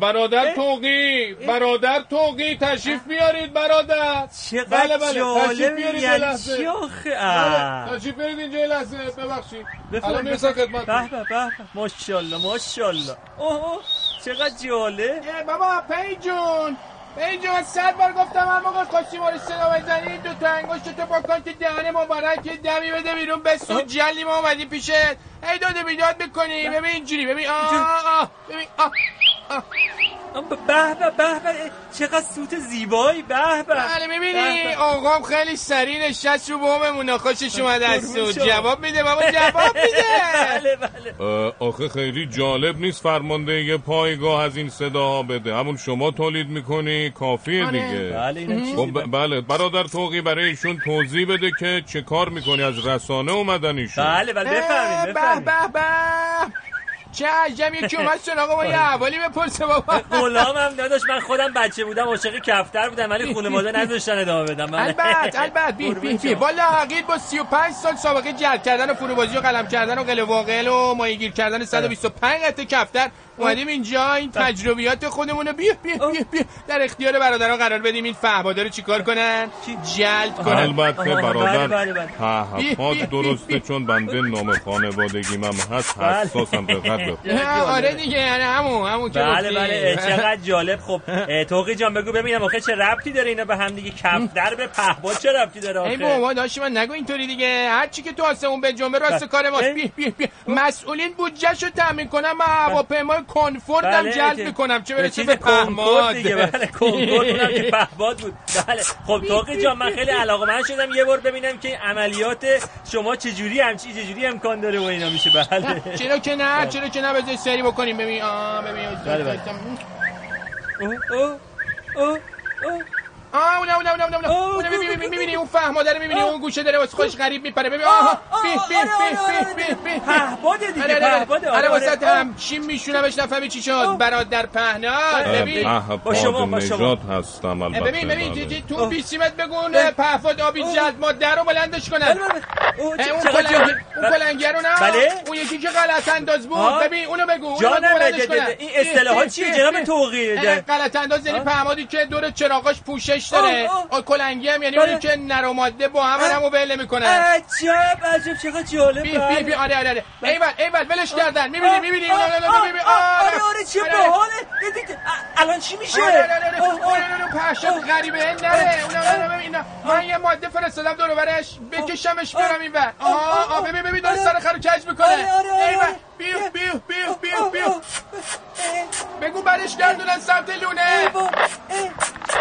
[SPEAKER 27] برادر توقی برادر توقی تشریف بیارید برادر.
[SPEAKER 30] چقدر
[SPEAKER 27] بله بله تشریف
[SPEAKER 30] جالب
[SPEAKER 27] بیارید
[SPEAKER 30] یعنی
[SPEAKER 27] یه لحظه.
[SPEAKER 30] چی آخه؟
[SPEAKER 27] بله،. تشریف بیارید اینجا یه لحظه ببخشید. الان می‌رسم خدمت
[SPEAKER 30] به به. ماشاءالله ماشاءالله. اوه چقدر جالب.
[SPEAKER 2] بابا پیجون پیجون صد بار گفتم هر موقع خواستی ما رو صدا بزنی دو تا انگشت تو با کانت دهن مبارک دمی بده بیرون بسو جلی ما اومدیم پیشت. هی داده بیداد بکنی ببین اینجوری ببین آه آه. ببین آه.
[SPEAKER 30] به به به به چقدر سوت زیبایی به به.
[SPEAKER 2] بله می‌بینی. آقام خیلی سریع نشست رو بوممون خوشش اومده از
[SPEAKER 30] شما.
[SPEAKER 2] جواب میده بابا جواب میده. (laughs)
[SPEAKER 30] بله بله.
[SPEAKER 27] آخه خیلی جالب نیست فرمانده پایگاه از این صداها بده. همون شما تولید می‌کنی کافیه
[SPEAKER 2] آره.
[SPEAKER 27] دیگه.
[SPEAKER 30] بله
[SPEAKER 27] خب ب- بله. برادر توقی برای ایشون توضیح بده که چه کار می‌کنی؟ از رسانه اومدن ایشون.
[SPEAKER 30] بله بله
[SPEAKER 2] اه،
[SPEAKER 30] بفرمایید.
[SPEAKER 2] به به به. چه عجب یکی (laughs) اومد سراغ ما یه احوالی بپرسه بابا. (laughs)
[SPEAKER 30] غلامم نداشت من خودم بچه بودم عاشق کفتر بودم ولی خانواده نذاشتن ادامه بدم. بله.
[SPEAKER 2] البته (laughs) البته بی بی بی. والا حقیق با 35 سال سابقه جلب کردن و فروبازی و قلم کردن و قل واقل و ماهیگیر کردن 125 قطعه کفتر. اومدیم اینجا این تجربیات خودمون رو بیا بیا بیا بیا در اختیار برادران قرار بدیم این فهمادا رو چیکار کنن؟ جلد کنن.
[SPEAKER 27] البته برادر
[SPEAKER 30] بله، بله، بله.
[SPEAKER 27] پهپاد درسته چون بنده نام خانوادگیم هم هست
[SPEAKER 30] بله.
[SPEAKER 27] حساسم دقت (laughs) بکن
[SPEAKER 2] آره دیگه یعنی همون همون که
[SPEAKER 30] بله. بله چقدر جالب. خب توقی جان بگو ببینم آخه چه ربطی داره اینا به هم دیگه. کفتر به پهباد چه ربطی داره
[SPEAKER 2] ای
[SPEAKER 30] آخه؟
[SPEAKER 2] بابا داشتی من نگو اینطوری دیگه. هر چی که تو آسمون به جنبه راست
[SPEAKER 30] بله.
[SPEAKER 2] کار ماست.
[SPEAKER 30] اه؟
[SPEAKER 2] بی بی بی مسئولین بودجهش رو تامین کنم من هواپیمای کنفوردم
[SPEAKER 30] بله،
[SPEAKER 2] جلب
[SPEAKER 30] که-
[SPEAKER 2] می‌کنم. چه برسه به پهماد؟
[SPEAKER 30] دیگه بله (laughs) اونم که پهباد بود. بله. خب توقی جان من خیلی علاقه شدم یه بار ببینم که عملیات شما چجوری همچی چجوری امکان داره و اینا میشه. بله.
[SPEAKER 2] چرا که نه چرا که نه بذاری سری بکنیم. ببین آه ببین
[SPEAKER 30] بله، بله. اوه، اوه، اوه.
[SPEAKER 2] آه اونه اونه اونه اونه اونه
[SPEAKER 30] آه،
[SPEAKER 2] اونه
[SPEAKER 30] گو،
[SPEAKER 2] ببین
[SPEAKER 30] گو،
[SPEAKER 2] ببین
[SPEAKER 30] گو،
[SPEAKER 2] می‌بینی
[SPEAKER 30] گو.
[SPEAKER 2] اون فهماده رو می‌بینی. اون گوشه داره واسه خودش غریب میپره. ببین
[SPEAKER 30] آه،
[SPEAKER 2] آه
[SPEAKER 30] آه،
[SPEAKER 2] بی بی
[SPEAKER 30] آره،
[SPEAKER 2] بی
[SPEAKER 30] آره،
[SPEAKER 2] بی
[SPEAKER 30] آره، دیگه
[SPEAKER 2] آره آره آره واسه. هم چی میشونمش نفهمی چی شد؟ برادر پهناد ببین.
[SPEAKER 30] با شما، با شما.
[SPEAKER 27] هستم البته
[SPEAKER 2] ببین ببین
[SPEAKER 27] بله.
[SPEAKER 2] تو- اون بیسیمت بگو اون پهفاد آبی جلد ماده رو بلندش کنن.
[SPEAKER 30] بله، بله.
[SPEAKER 2] اون
[SPEAKER 30] چقدر
[SPEAKER 2] کلنگ
[SPEAKER 30] جالب.
[SPEAKER 2] اون کلنگر رو نه؟
[SPEAKER 30] بله.
[SPEAKER 2] اون یکی که غلط انداز بود. ببین اونو بگو.
[SPEAKER 30] جانم، این اصطلاحات چیه؟ جناب توقی؟
[SPEAKER 2] غلط انداز یعنی. پهمادی که دور چراغاش پوشش داره
[SPEAKER 30] آه، آه.
[SPEAKER 2] کلنگی هم یعنی
[SPEAKER 30] بله.
[SPEAKER 2] اونی که نر و ماده با هم همو ول نمی‌کنن
[SPEAKER 30] عجب عجب چقدر جالب.
[SPEAKER 2] بی بی بی آره آره آره.
[SPEAKER 30] بله.
[SPEAKER 2] ایول ایول ولش کردن. می‌بینی می‌بینی آره.
[SPEAKER 30] آره چه
[SPEAKER 2] آره.
[SPEAKER 30] باحاله. الان چی میشه؟
[SPEAKER 2] آره آره آره. آره غریبه نره. اونو ببین من یه ماده فرستادم دور برش. بکشمش برم این ور. آها آه ببین ببین داره سر خرو کج می‌کنه. ایول. بیو بیو بیو بیو بیو. بگو برش گردونن سمت لونه.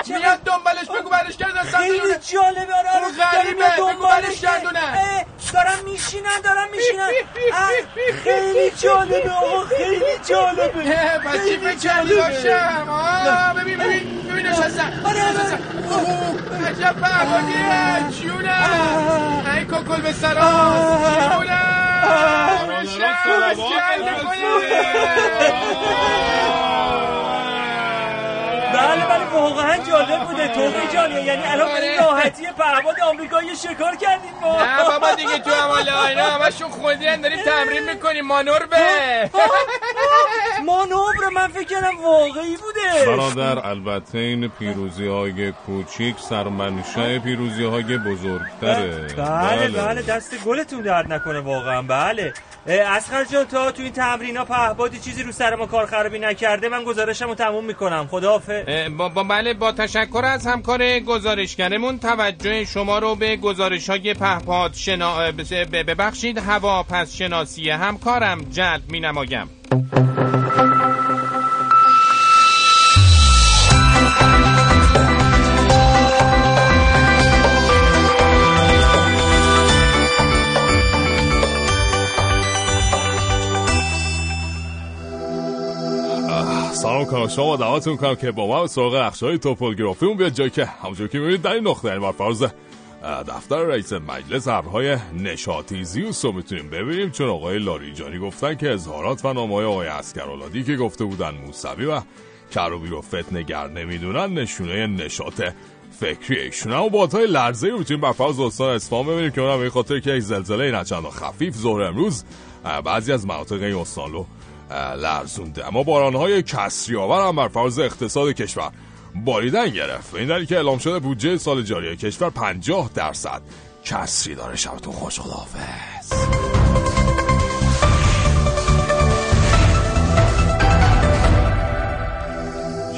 [SPEAKER 2] میاد دنبالش بگو برش سمت
[SPEAKER 30] خیلی جالبه آره. آره
[SPEAKER 2] اون غریبه بگو
[SPEAKER 30] دنبالش
[SPEAKER 2] برش
[SPEAKER 30] اه، دارم میشینن دارم میشینن. (laughs) خیلی جالبه آقا خیلی جالبه.
[SPEAKER 2] پس چی فکر. باشم. آه ببین ببین ببین نشستم.
[SPEAKER 30] آره، آره.
[SPEAKER 2] نشستم. عجب پهمادیه جونم. ای ککل به سراز گل (laughs)
[SPEAKER 30] بله بله واقعا جالب بوده. توقی جان یعنی الان به این
[SPEAKER 2] آره.
[SPEAKER 30] راحتی پهباد آمریکایی شکار کردیم ما.
[SPEAKER 2] نه بابا دیگه تو حواله اینا همشون خودی هم داریم تمرین می‌کنیم مانور به. (laughs)
[SPEAKER 30] مانور من فکر کردم واقعی بوده.
[SPEAKER 27] برادر البته این پیروزی های کوچیک سرمنشه پیروزی های بزرگتره.
[SPEAKER 30] بله بله. دست گلتون درد نکنه واقعا. بله. اسخر جان تا تو این تمرین ها پهبادی چیزی رو سر ما کار خرابی نکرده من گزارشم رو تموم می‌کنم. خداحافظ.
[SPEAKER 2] با, با بله با تشکر از همکار گزارشگرمون توجه شما رو به گزارش های پهپاد شنا... ببخشید هوا پس شناسی همکارم جلب می نمایم
[SPEAKER 27] سلام کنم شما دعوتتون کنم که با من سراغ اخشای توپولگرافی اون بیاد جایی که همونجور که می‌بینید در این نقطه این فرض دفتر رئیس مجلس ابرهای نشاتیزیوس رو می‌تونیم ببینیم. چون آقای لاریجانی گفتن که اظهارات و نامای آقای اسکرالادی که گفته بودن موسوی و کروبی رو فتنگر نمی‌دونن نشونه نشاط فکری ایشون. اما بادهای لرزه رو می‌تونیم بر فرض استان اصفهان ببینیم که اونم به خاطر که یک زلزله نچند و خفیف ظهر امروز بعضی از مناطق این استان رو لرزونده. اما بارانهای کسری آور هم بر فرض اقتصاد کشور باریدن گرفت. این دلیل که اعلام شده بودجه سال جاری کشور 50 درصد کسری داره. شبتون خوش خداحافظ.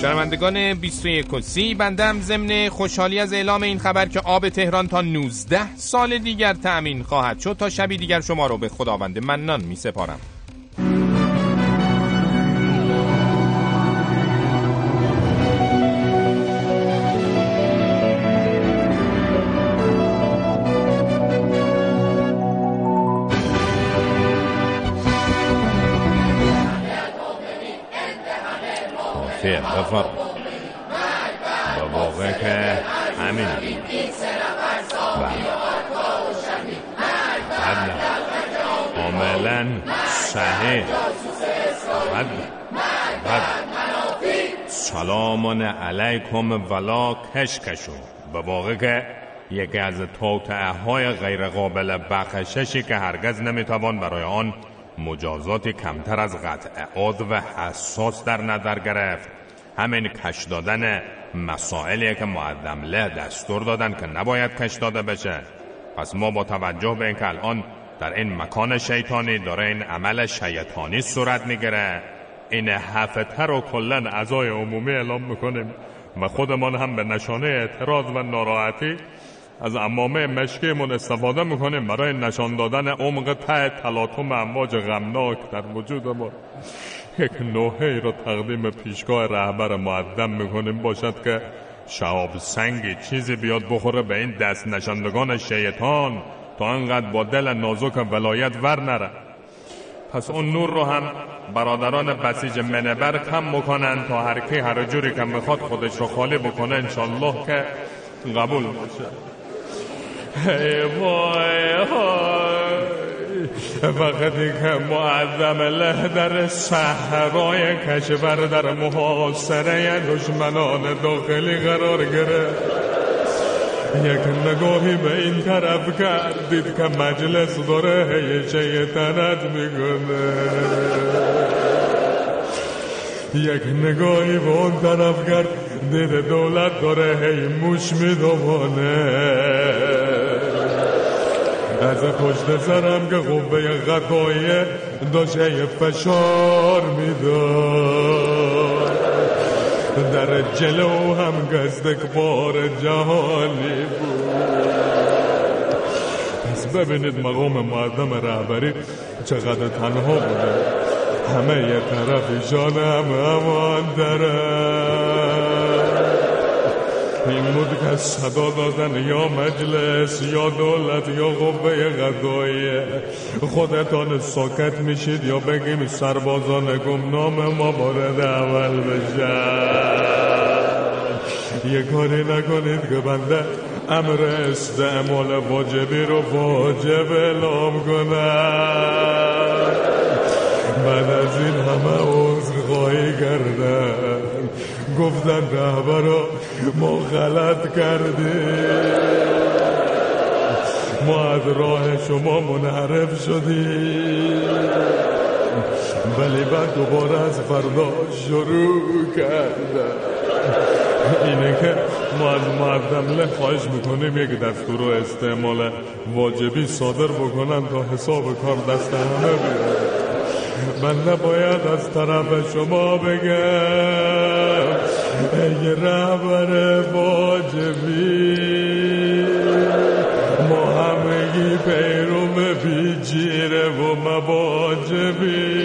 [SPEAKER 2] شنوندگان 21 و 30 بندم ضمن خوشحالی از اعلام این خبر که آب تهران تا 19 سال دیگر تأمین خواهد شد. تا شبی دیگر شما رو به خداوند منان می سپارم بفرم به واقع که همین. بله. بله. کاملا صحیح. بله. بله. سلام علیکم ولا کشکشون به واقع که یکی از توطعه های غیر قابل بخششی که هرگز نمی‌توان برای آن مجازات کمتر از قطع عضو و حساس در نظر گرفت. همین کش دادن مسائلی که معدم له دستور دادن که نباید کش داده بشه. پس ما با توجه به اینکه الان در این مکان شیطانی داره این عمل شیطانی صورت می‌گیره این هفته رو کلا اعضای عمومی اعلام می‌کنیم. و خودمان هم به نشانه اعتراض و ناراحتی از امامه مشکیمون استفاده می‌کنیم برای نشان دادن عمق ته تلاطم امواج غمناک در وجود ما. یک نوحه را تقدیم پیشگاه رهبر معدم می‌کنیم. باشد که شهاب سنگی چیزی بیاد بخوره به این دست نشاندگان شیطان تا انقدر با دل نازک ولایت ور نره. پس اون نور رو هم برادران بسیج منبر کم بکنن تا هر کی هر جوری که می‌خواد خودش رو خالی بکنه انشالله که قبول باشه. ای وای وقتی که معظم له در صحرای کشور در محاصره دشمنان داخلی قرار گرفت. یک نگاهی به این طرف کرد دید که مجلس داره هی شیطنت می‌کنه. یک نگاهی به اون طرف کرد دید دولت داره هی موش میدوانه. از پشت سرم که قوه قطایه داشت هی فشار می‌داد. در جلو هم گزدکبار جهانی بود. پس ببینید مقام معدم رهبری چقدر تنها بوده. همه یه طرف هم همان این بود که صدا دادن یا مجلس یا دولت یا قوه قضاییه. خودتان ساکت میشید یا بگیم سربازان گمنام ما وارد اول بشن یه کاری نکنید که بنده امر استعمال واجبی رو واجب اعلام کنم. بعد از این همه عذر خواهی کردن گفتن رهبرا ما غلط کردیم. ما از راه شما منحرف شدیم. ولی بعد دوباره از فردا شروع کردن اینه که ما از معدم له خواهش می‌کنیم یک دستور و استعمال واجبی صادر بکنن تا حساب کار دست همه بیاد. من نباید از طرف شما بگم. ای رهبر واجبی ما همگی پیروم بیجیره و مواجبی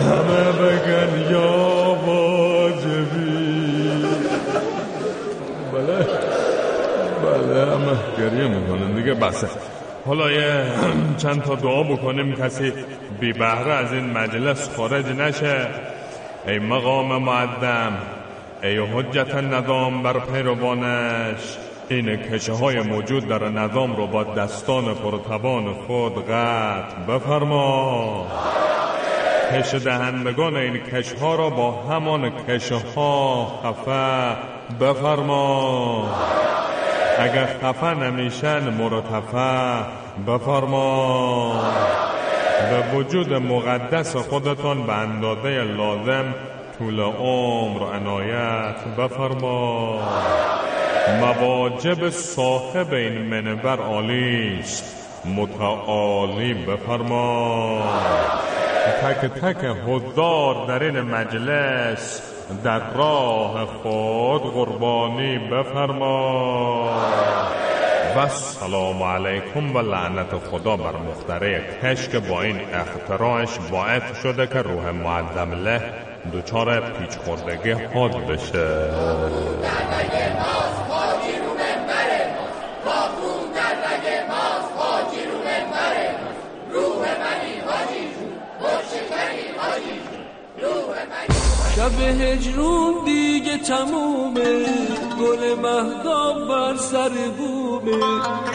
[SPEAKER 2] همه بگن یا واجبی بله. بله همه گریه می‌کنن. دیگه بسه. حالا یه چند تا دعا بکنیم. کسی بی بهره از این مجلس خارج نشه. ای مقام معدم ای حجت نظام بر پیروانش این کشه های موجود در نظام رو با دستان پرتوان خود قطع بفرما. کش دهندگان این کش ها را با همان کشه ها خفه بفرما. اگر خفه نمیشن مرتفع بفرما. به وجود مقدس خودتان به اندازه لازم طول عمر عنایت بفرما مواجب صاحب این منبر عالی است. متعالی بفرما تک تک حضار در این مجلس در راه خود قربانی بفرما و سلام علیکم و لعنت خدا بر مختره کش که با این اختراعش باعث شده که روح معدم له دچار پیچ خوردگی حاد بشه.
[SPEAKER 1] شب
[SPEAKER 31] هجرون دیگه تمومه گل مهدام بر سر بومه.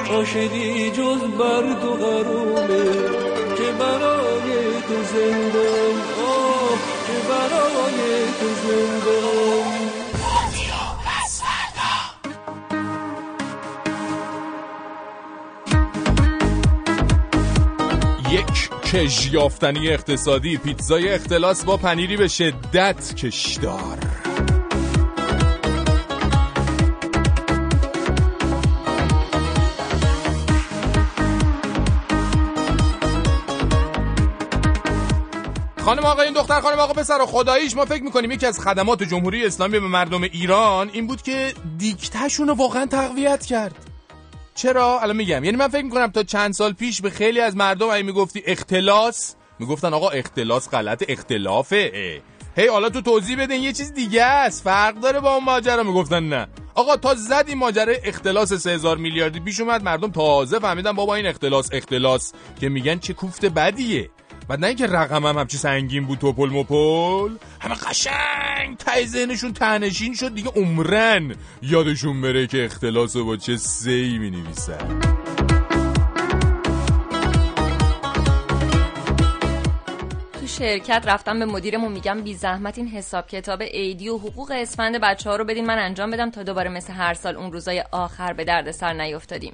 [SPEAKER 31] عاشقی جز بر تو قرومه که برای تو زندم آه که برای تو زندم
[SPEAKER 2] یک کش یافتنی اقتصادی پیتزای اختلاس با پنیری به شدت کشدار. خانم آقا این دختر خانم آقا پسر خداییش ما فکر می‌کنیم یکی از خدمات جمهوری اسلامی به مردم ایران این بود که دیکتهشون رو واقعا تقویت کرد. چرا؟ الان میگم. یعنی من فکر می‌کنم تا چند سال پیش به خیلی از مردم اگه می‌گفتی اختلاس. می‌گفتن آقا اختلاس غلط اختلافه. هی حالا تو توضیح بده این یه چیز دیگه است. فرق داره با اون ماجرا. می‌گفتن نه. آقا تا زد این ماجرا اختلاس 3000 میلیاردی پیش اومد مردم تازه فهمیدن بابا این اختلاس اختلاس که میگن چه کوفت بدیه. بعد نه اینکه رقم هم همچی سنگین بود توپل مپل. همه قشنگ تای ذهنشون تنشین شد دیگه عمرن یادشون بره که اختلاس رو با چه سی می نویسن
[SPEAKER 25] شرکت رفتم به مدیرمون میگم بی زحمت. این حساب کتاب ایدی و حقوق اسفند بچه ها رو بدین. من انجام بدم تا دوباره مثل هر سال اون روزای آخر به درد سر نیفتادیم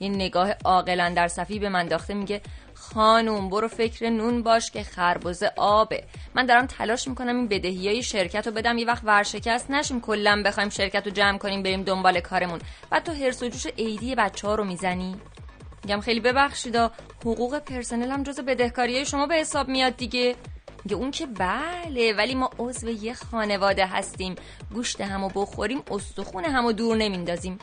[SPEAKER 25] یه نگاه عاقلا در صفی به من انداخته میگه خانوم برو فکر نون باش که خربزه آبه. من دارم تلاش می‌کنم این بدهی های شرکت رو بدم. یه وقت ورشکست نشیم کلا بخوایم شرکت رو جمع کنیم بریم دنبال کارمون. بعد تو هرس و جوش ایدی بچه ها رو می‌زنی؟ میگم خیلی ببخشیدا حقوق پرسنل هم جز بدهکاری شما به حساب میاد دیگه. میگه اون که بله ولی ما عضو یه خانواده هستیم. گوشت همو بخوریم استخون همو دور نمیندازیم.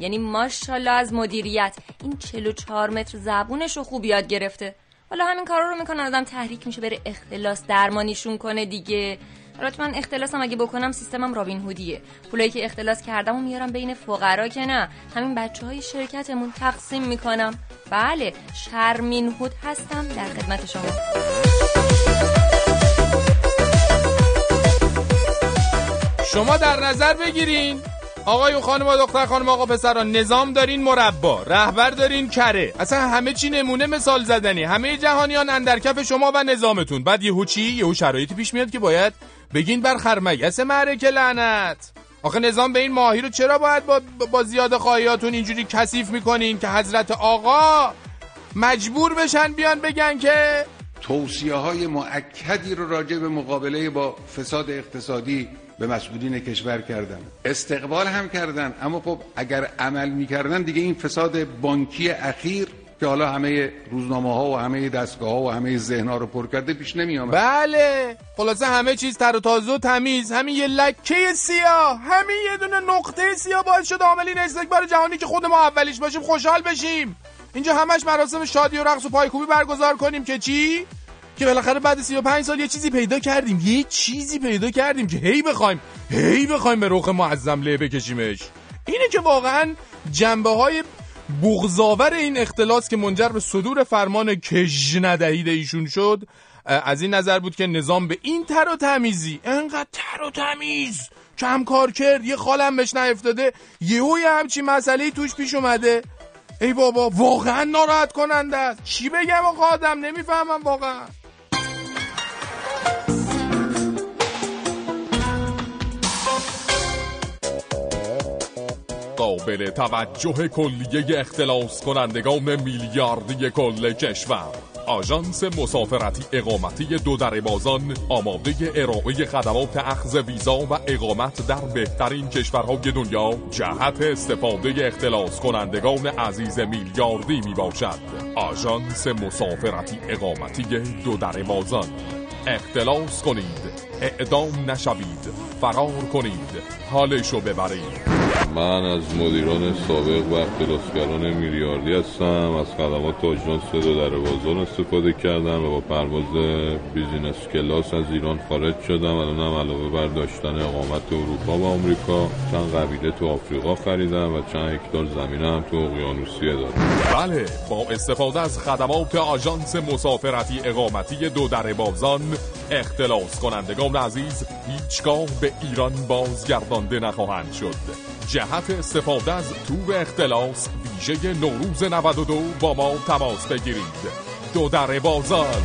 [SPEAKER 25] یعنی ماشاءالله از مدیریت. این 44 متر زبونش رو خوب یاد گرفته. حالا همین کارا رو می‌کنه آدم تحریک میشه بره اختلاس درمانیشون کنه دیگه. البته من اختلاسم اگه بکنم سیستمم رابین هودیه. پولایی که اختلاس کردم و میارم بین فقرا که نه. همین بچه های شرکتمون تقسیم می‌کنم. بله شرمین هود هستم در خدمت شما.
[SPEAKER 2] شما در نظر بگیرین. آقای و خانم و دختر خانم آقا پسران نظام دارین مربا. رهبر دارین کره. اصلا همه چی نمونه مثال زدنی. همه جهانیان اندرکف شما و نظامتون. بعد یهو چی؟ یهو شرایطی پیش میاد که باید بگین بر خرمگس معرکه لعنت. آخه نظام به این ماهی رو چرا باید با, با زیاد خواهیاتون اینجوری کثیف می‌کنین که حضرت آقا مجبور بشن بیان بگن که
[SPEAKER 19] توصیه های معکدی رو راجع به مقابله با فساد اقتصادی به مسئولین کشور کردن. استقبال هم کردن. اما خب اگر عمل می‌کردن دیگه این فساد بانکی اخیر که حالا همه روزنامه ها و همه دستگاه ها و همه ذهن ها رو پر کرده پیش نمی آمد
[SPEAKER 2] بله. خلاصه همه چیز تر و تازه و تمیز. همین یه لکه سیاه. همین یه دونه نقطه سیاه باعث شد عاملین استکبار جهانی که خود ما اولیش باشیم خوشحال بشیم. اینجا همش مراسم شادی و رقص و پایکوبی برگزار کنیم که چی؟ که بالاخره بعد 35 سال یه چیزی پیدا کردیم. یه چیزی پیدا کردیم که هی بخوایم هی بخوایم به رخ معظم له بکشیمش اینه که واقعا جنبه های بغضاور این اختلاس که منجر به صدور فرمان کژ ندهید ایشون شد از این نظر بود که نظام به این تر و تمیزی انقدر تر و تمیز کم کار کرد یه خالم بهش نیفتاده یهو یه همچی مسئله توش پیش اومده. ای بابا واقعا ناراحت کننده است. چی بگم آقا آدم؟ نمی‌فهمم واقعا.
[SPEAKER 21] قابل توجه کلیه اختلاس کنندگان میلیاردی کل کشور. آژانس مسافرتی اقامتی دو در بازان آماده ارائه خدمات اخذ ویزا و اقامت در بهترین کشورهای دنیا جهت استفاده اختلاس کنندگان عزیز میلیاردی می باشد آژانس مسافرتی اقامتی دو در بازان. اختلاس کنید اعدام نشوید فرار کنید حالشو ببرید.
[SPEAKER 32] من از مدیران سابق و اختلاسگران میلیاردی هستم. از خدمات آژانس دو در بازار استفاده کردم و با پرواز بیزینس کلاس از ایران خارج شدم. الانم علاوه بر داشتن اقامت اروپا و آمریکا چند قبیله تو آفریقا خریدم و چند هکتار زمینه هم تو اقیانوسیه دارم.
[SPEAKER 21] بله با استفاده از خدمات آژانس مسافرتی اقامتی دو در بازان اختلاس کنندگان عزیز هیچگاه به ایران بازگردانده نخواهند شد. جهت استفاده از تور اختلاس ویژه نوروز 92 با ما تماس بگیرید. دو در بازار.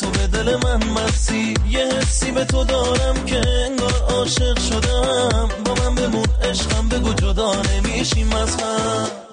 [SPEAKER 31] تو به دل من مسی. یه حسی به تو دارم که انگار عاشق شدم. با من بمون عشقم بگو جدا نمیشیم از هم.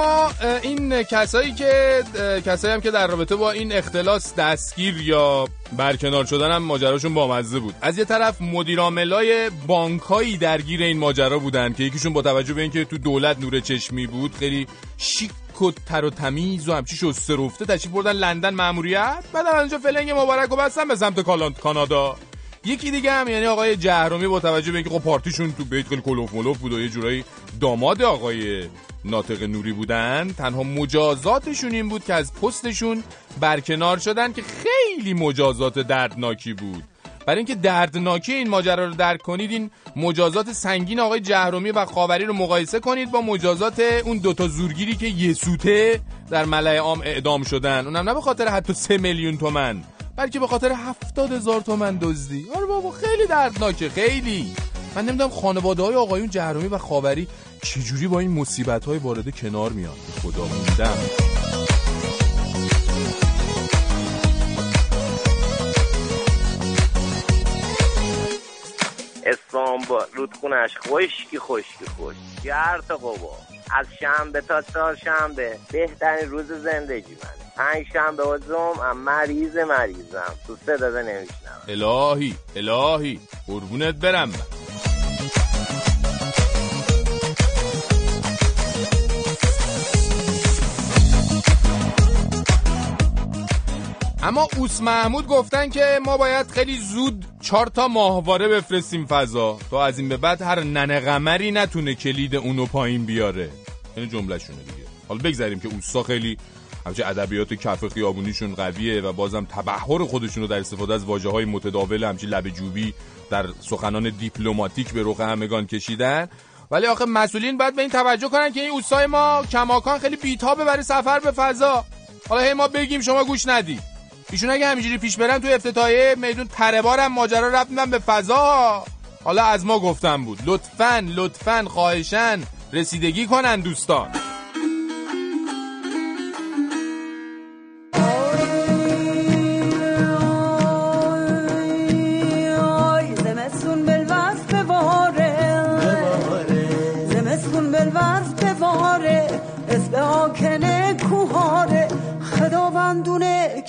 [SPEAKER 2] اما این کسایی که کسایی هم که در رابطه با این اختلاس دستگیر یا برکنار شدن هم ماجراشون بامزه بود. از یه طرف مدیرعاملای بانکایی درگیر این ماجرا بودن که یکیشون با توجه به اینکه تو دولت نور چشمی بود خیلی شیک و تر و تمیز و همچی شسته رفته تشریف بردن لندن ماموریت بعد از اونجا فلنگ مبارک و بستن به سمت کانادا. یکی دیگه هم یعنی آقای جهرومی با توجه به اینکه خب پارتیشون تو بیت خیلی کلوف ملوف بود و یه جورایی داماد آقای ناطق نوری بودن تنها مجازاتشون این بود که از پستشون برکنار شدن که خیلی مجازات دردناکی بود. برای اینکه دردناکی این ماجرا رو درک کنید این مجازات سنگین آقای جهرومی و خاوری رو مقایسه کنید با مجازات اون دوتا زورگیری که یه سوته در ملع عام اعدام شدن. اونم نه به خاطر حتی سه میلیون تومن. بلکه به خاطر هفتاد هزار تومن دزدی. آره بابا خیلی دردناکه خیلی. من نمی‌دونم خانواده های آقایون جهرومی و خاوری چجوری با این مصیبت های وارد کنار میان. خدا موندم.
[SPEAKER 33] اسلام با رودخونش خشکی خشکی خوش گرد قبا از شنبه تا چهارشنبه بهترین روز زندگی منه. پنج شنبه و جمعه مریض مریضم. تو سه داده نمیشنم
[SPEAKER 2] الهی الهی قربونت برم. اما اوس محمود گفتن که ما باید خیلی زود چهار تا ماهواره بفرستیم فضا. تا از این به بعد هر ننه قمری نتونه کلید اونو پایین بیاره. این جملهشونه دیگه. حالا بگذاریم که اوسا خیلی همچه ادبیات کف خیابونیشون قویه و بازم تبحر خودشون رو در استفاده از واجه های متداول همچی لب جوبی در سخنان دیپلماتیک به رخ همگان کشیدن. ولی آخه مسئولین باید به این توجه کنن که این اوستای ما کماکان خیلی بیتابه برای سفر به فضا. حالا هی ما بگیم شما گوش ندی. ایشون اگه همینجوری پیش برن تو افتتاحیه میدون تربارم ماجرا رفت میدن به فضا. حالا از ما گفتم بود. لطفا لطفا خواهشن رسیدگی کنن دوستان.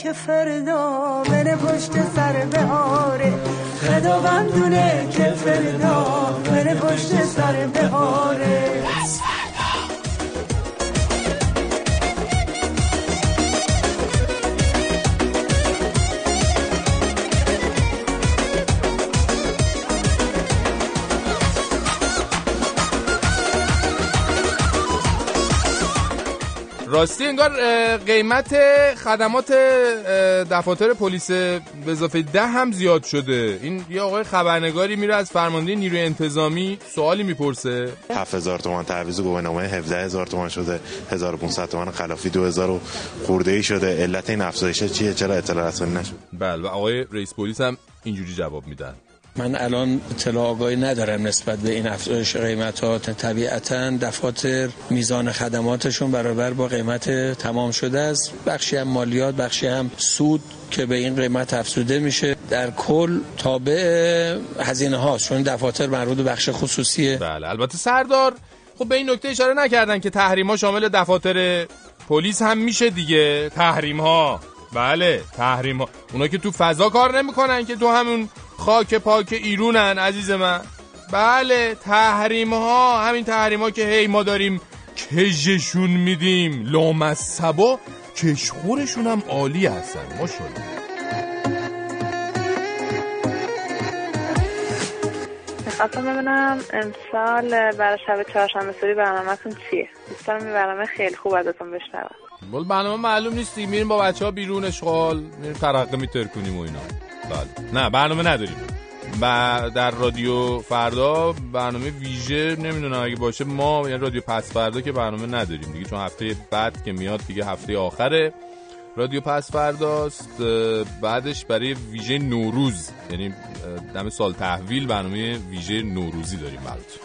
[SPEAKER 34] که فردا بره پشت سر بهاره. خداوندونه که فردا بره پشت سر بهاره.
[SPEAKER 2] راستی انگار قیمت خدمات دفاتر پلیس به اضافه ده هم زیاد شده. این یه آقای خبرنگاری میره از فرمانده نیروی انتظامی سوالی می‌پرسه.
[SPEAKER 35] 7000 تومان تعویض گواهینامه 17000 تومان شده 1500 تومان خلافی 2000 خورده ای شده. علت این افزایش چیه؟ چرا اطلاع رسانی نشد؟
[SPEAKER 2] بله و آقای رئیس پلیس هم اینجوری جواب میدن.
[SPEAKER 36] من الان اطلاع آگاهی ندارم نسبت به این افزایش قیمتات. طبیعتا دفاتر میزان خدماتشون برابر با قیمت تمام شده است. بخشی هم مالیات بخشی هم سود که به این قیمت افزوده میشه. در کل تابع هزینه هاست چون دفاتر مربوط بخش خصوصیه
[SPEAKER 2] بله البته سردار خب به این نکته اشاره نکردن که تحریم ها شامل دفاتر پلیس هم میشه دیگه. تحریم ها بله تحریم ها اونا که تو فضا کار نمی‌کنن که تو همون خاک پاک ایرونن عزیز من. بله تحریم ها همین تحریم ها که هی ما داریم کژشون میدیم. لامصبا کشخورشون هم عالی هستن ماشاءالله.
[SPEAKER 37] می‌خواستم ببینم امسال برای شب چهارشنبه سوری برنامهتون چیه؟ دوست دارم برنامه خیلی خوب ازتون بشنوم.
[SPEAKER 2] بول برنامه معلوم نیست میریم با بچه ها بیرون اشغال. میریم ترقه میترکونیم و اینا. بله نه برنامه نداریم. و در رادیو فردا برنامه ویژه نمی‌دونم اگه باشه ما یعنی رادیو پس فردا که برنامه نداریم دیگه چون هفته بعد که میاد دیگه هفته آخره رادیو پس فرداست. بعدش برای ویژه نوروز یعنی دم سال تحویل برنامه ویژه نوروزی داریم براتون.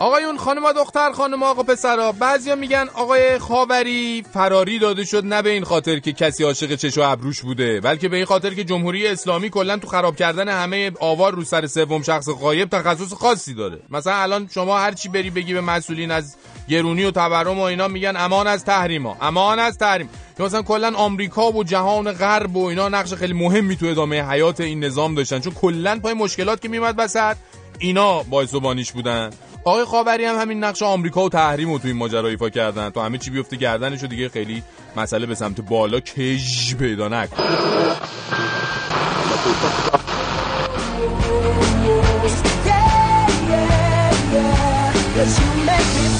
[SPEAKER 2] آقایون خانم و دختر خانم آقا پسرا بعضیا میگن آقای خاوری فراری داده شد نه به این خاطر که کسی عاشق چش و ابروش بوده بلکه به این خاطر که جمهوری اسلامی کلا تو خراب کردن همه آوار رو سر سوم شخص غایب تخصص خاصی داره. مثلا الان شما هر چی بری بگی به مسئولین از گرونی و تورم و اینا میگن امان از تحریما امان از تحریم. یا مثلا کلا آمریکا و جهان غرب و اینا نقش خیلی مهمی تو ادامه حیات این نظام داشتن چون کلا پای مشکلات که میومد وسط اینا باعث بودن. آقای خاوری هم همین نقش آمریکا و تحریم رو تو این ماجرا ایفا کردن. تو همه چی بیفته گردنش و دیگه خیلی مسئله به سمت بالا کج پیدا نکنه
[SPEAKER 38] فرشید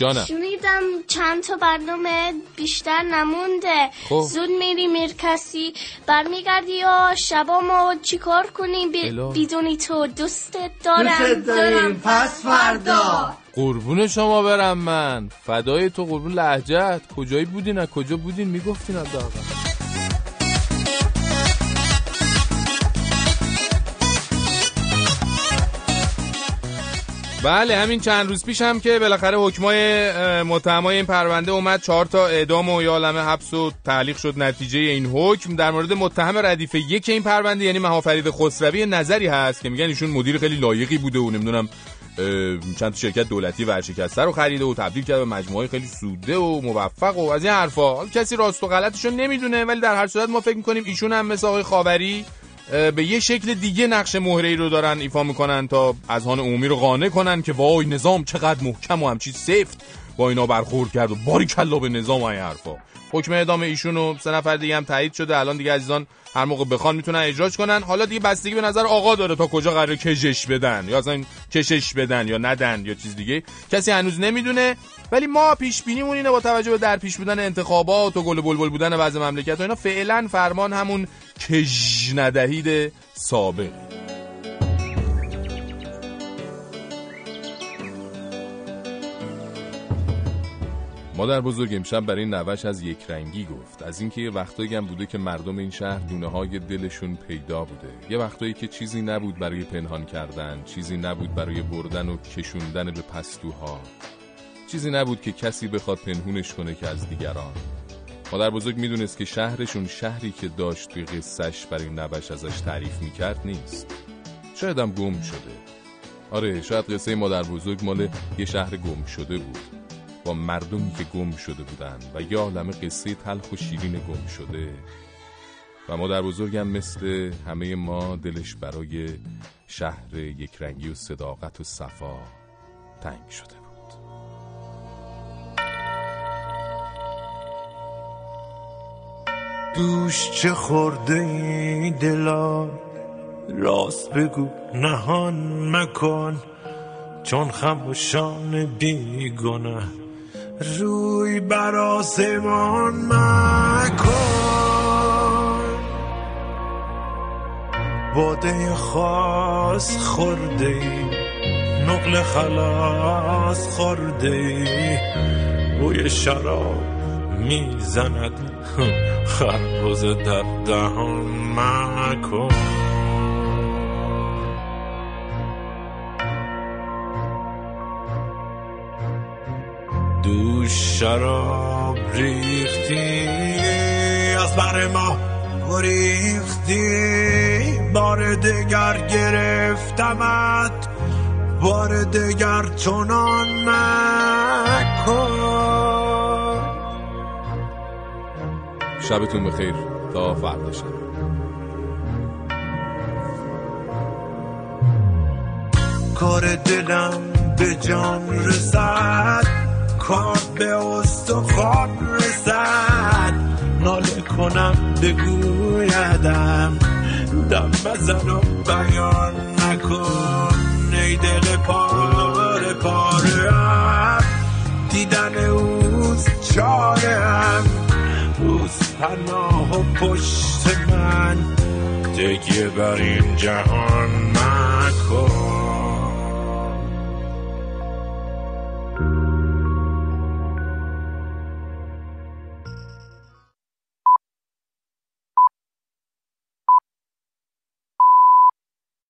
[SPEAKER 2] جانم.
[SPEAKER 38] شنیدم چند تا برنامه بیشتر نمونده
[SPEAKER 2] خب.
[SPEAKER 38] زود میری مرکزی برمیگردی یا شبا ما چیکار کنیم. بیدونی تو دوستت دارم
[SPEAKER 39] دوستت داریم. پس فردا.
[SPEAKER 2] قربون شما برم من فدای تو قربون لهجت کجایی بودین از کجا بودین می‌گفتین از بله همین چند روز پیش هم که بالاخره حکمای متهمای این پرونده اومد چهار تا اعدام و یا عالمه حبس و تعلیق شد نتیجه این حکم. در مورد متهم ردیف یک این پرونده یعنی مهافرید خسروی نظری هست که میگن ایشون مدیر خیلی لایقی بوده و نمی‌دونم چند تا شرکت دولتی ورشکسته رو خریده و تبدیل کرده به مجموعه خیلی سوده و موفق و از این حرفا. کسی راست و غلطش رو نمی‌دونه ولی در هر صورت ما فکر می‌کنیم ایشون هم مثل آقای خاوری به یه شکل دیگه نقش مهره ای رو دارن ایفا می‌کنن تا اذهان عمومی رو قانع کنن که وای نظام چقدر محکم و همچی سفت با اینا برخورد کرد و باری کلا به نظام و این حرفا. حکم اعدام ایشون و سه نفر دیگه هم تایید شده. الان دیگه عزیزان هر موقع بخوان می‌تونن اجراش کنن. حالا دیگه بستگی به نظر آقا داره تا کجا قراره کشش بدن یا اصلا کشش بدن یا ندن یا چیز دیگه. کسی هنوز نمی‌دونه. ولی ما پیش بینیمون اینه با توجه به در پیش بودن انتخابات و گل بلبل بودن بعض مملکت و اینا فعلا فرمان همون کج ندهید سابق. مادر بزرگ امشب برای نوش از یک رنگی گفت. از اینکه یه وقتایی هم بوده که مردم این شهر دونه های دلشون پیدا بوده. یه وقتایی که چیزی نبود برای پنهان کردن چیزی نبود برای بردن و کشوندن به پستوها. چیزی نبود که کسی بخواد پنهونش کنه که از دیگران. مادر بزرگ می‌دونست که شهرشون شهری که داشت توی قصهش برای نوش ازش تعریف می‌کرد نیست. شاید هم گم شده. آره شاید قصه مادر بزرگ مال یه شهر گم شده بود. با مردمی که گم شده بودن و یا عالمه قصه تلخ و شیرین گم شده. و مادر بزرگم مثل همه ما دلش برای شهر یک رنگی و صداقت و صفا تنگ شده.
[SPEAKER 40] دوش چه خورده ای دلا؟ راست بگو. نهان مکن چون خموشان بیگنه. روی بر آسمان مکن. باده خاص خورده ای. نقل خلاص خورده ای. بوی شراب می‌زند. (laughs) خربز در دهان مکن. دوش شراب ریختی از بر ما گریختی. بار دگر گرفتمت بار دگر چنان مکن.
[SPEAKER 2] شبتون بخیر. تا فردا شب.
[SPEAKER 40] کار دلم به جان رسد کار به استخوان رسد. ناله کنم بگویدم دم بزن و بیان نکن. ای دل پاره پاره دیدن اوز چاره هم اوز پناه و پشت من تکیه بر این جهان مکن.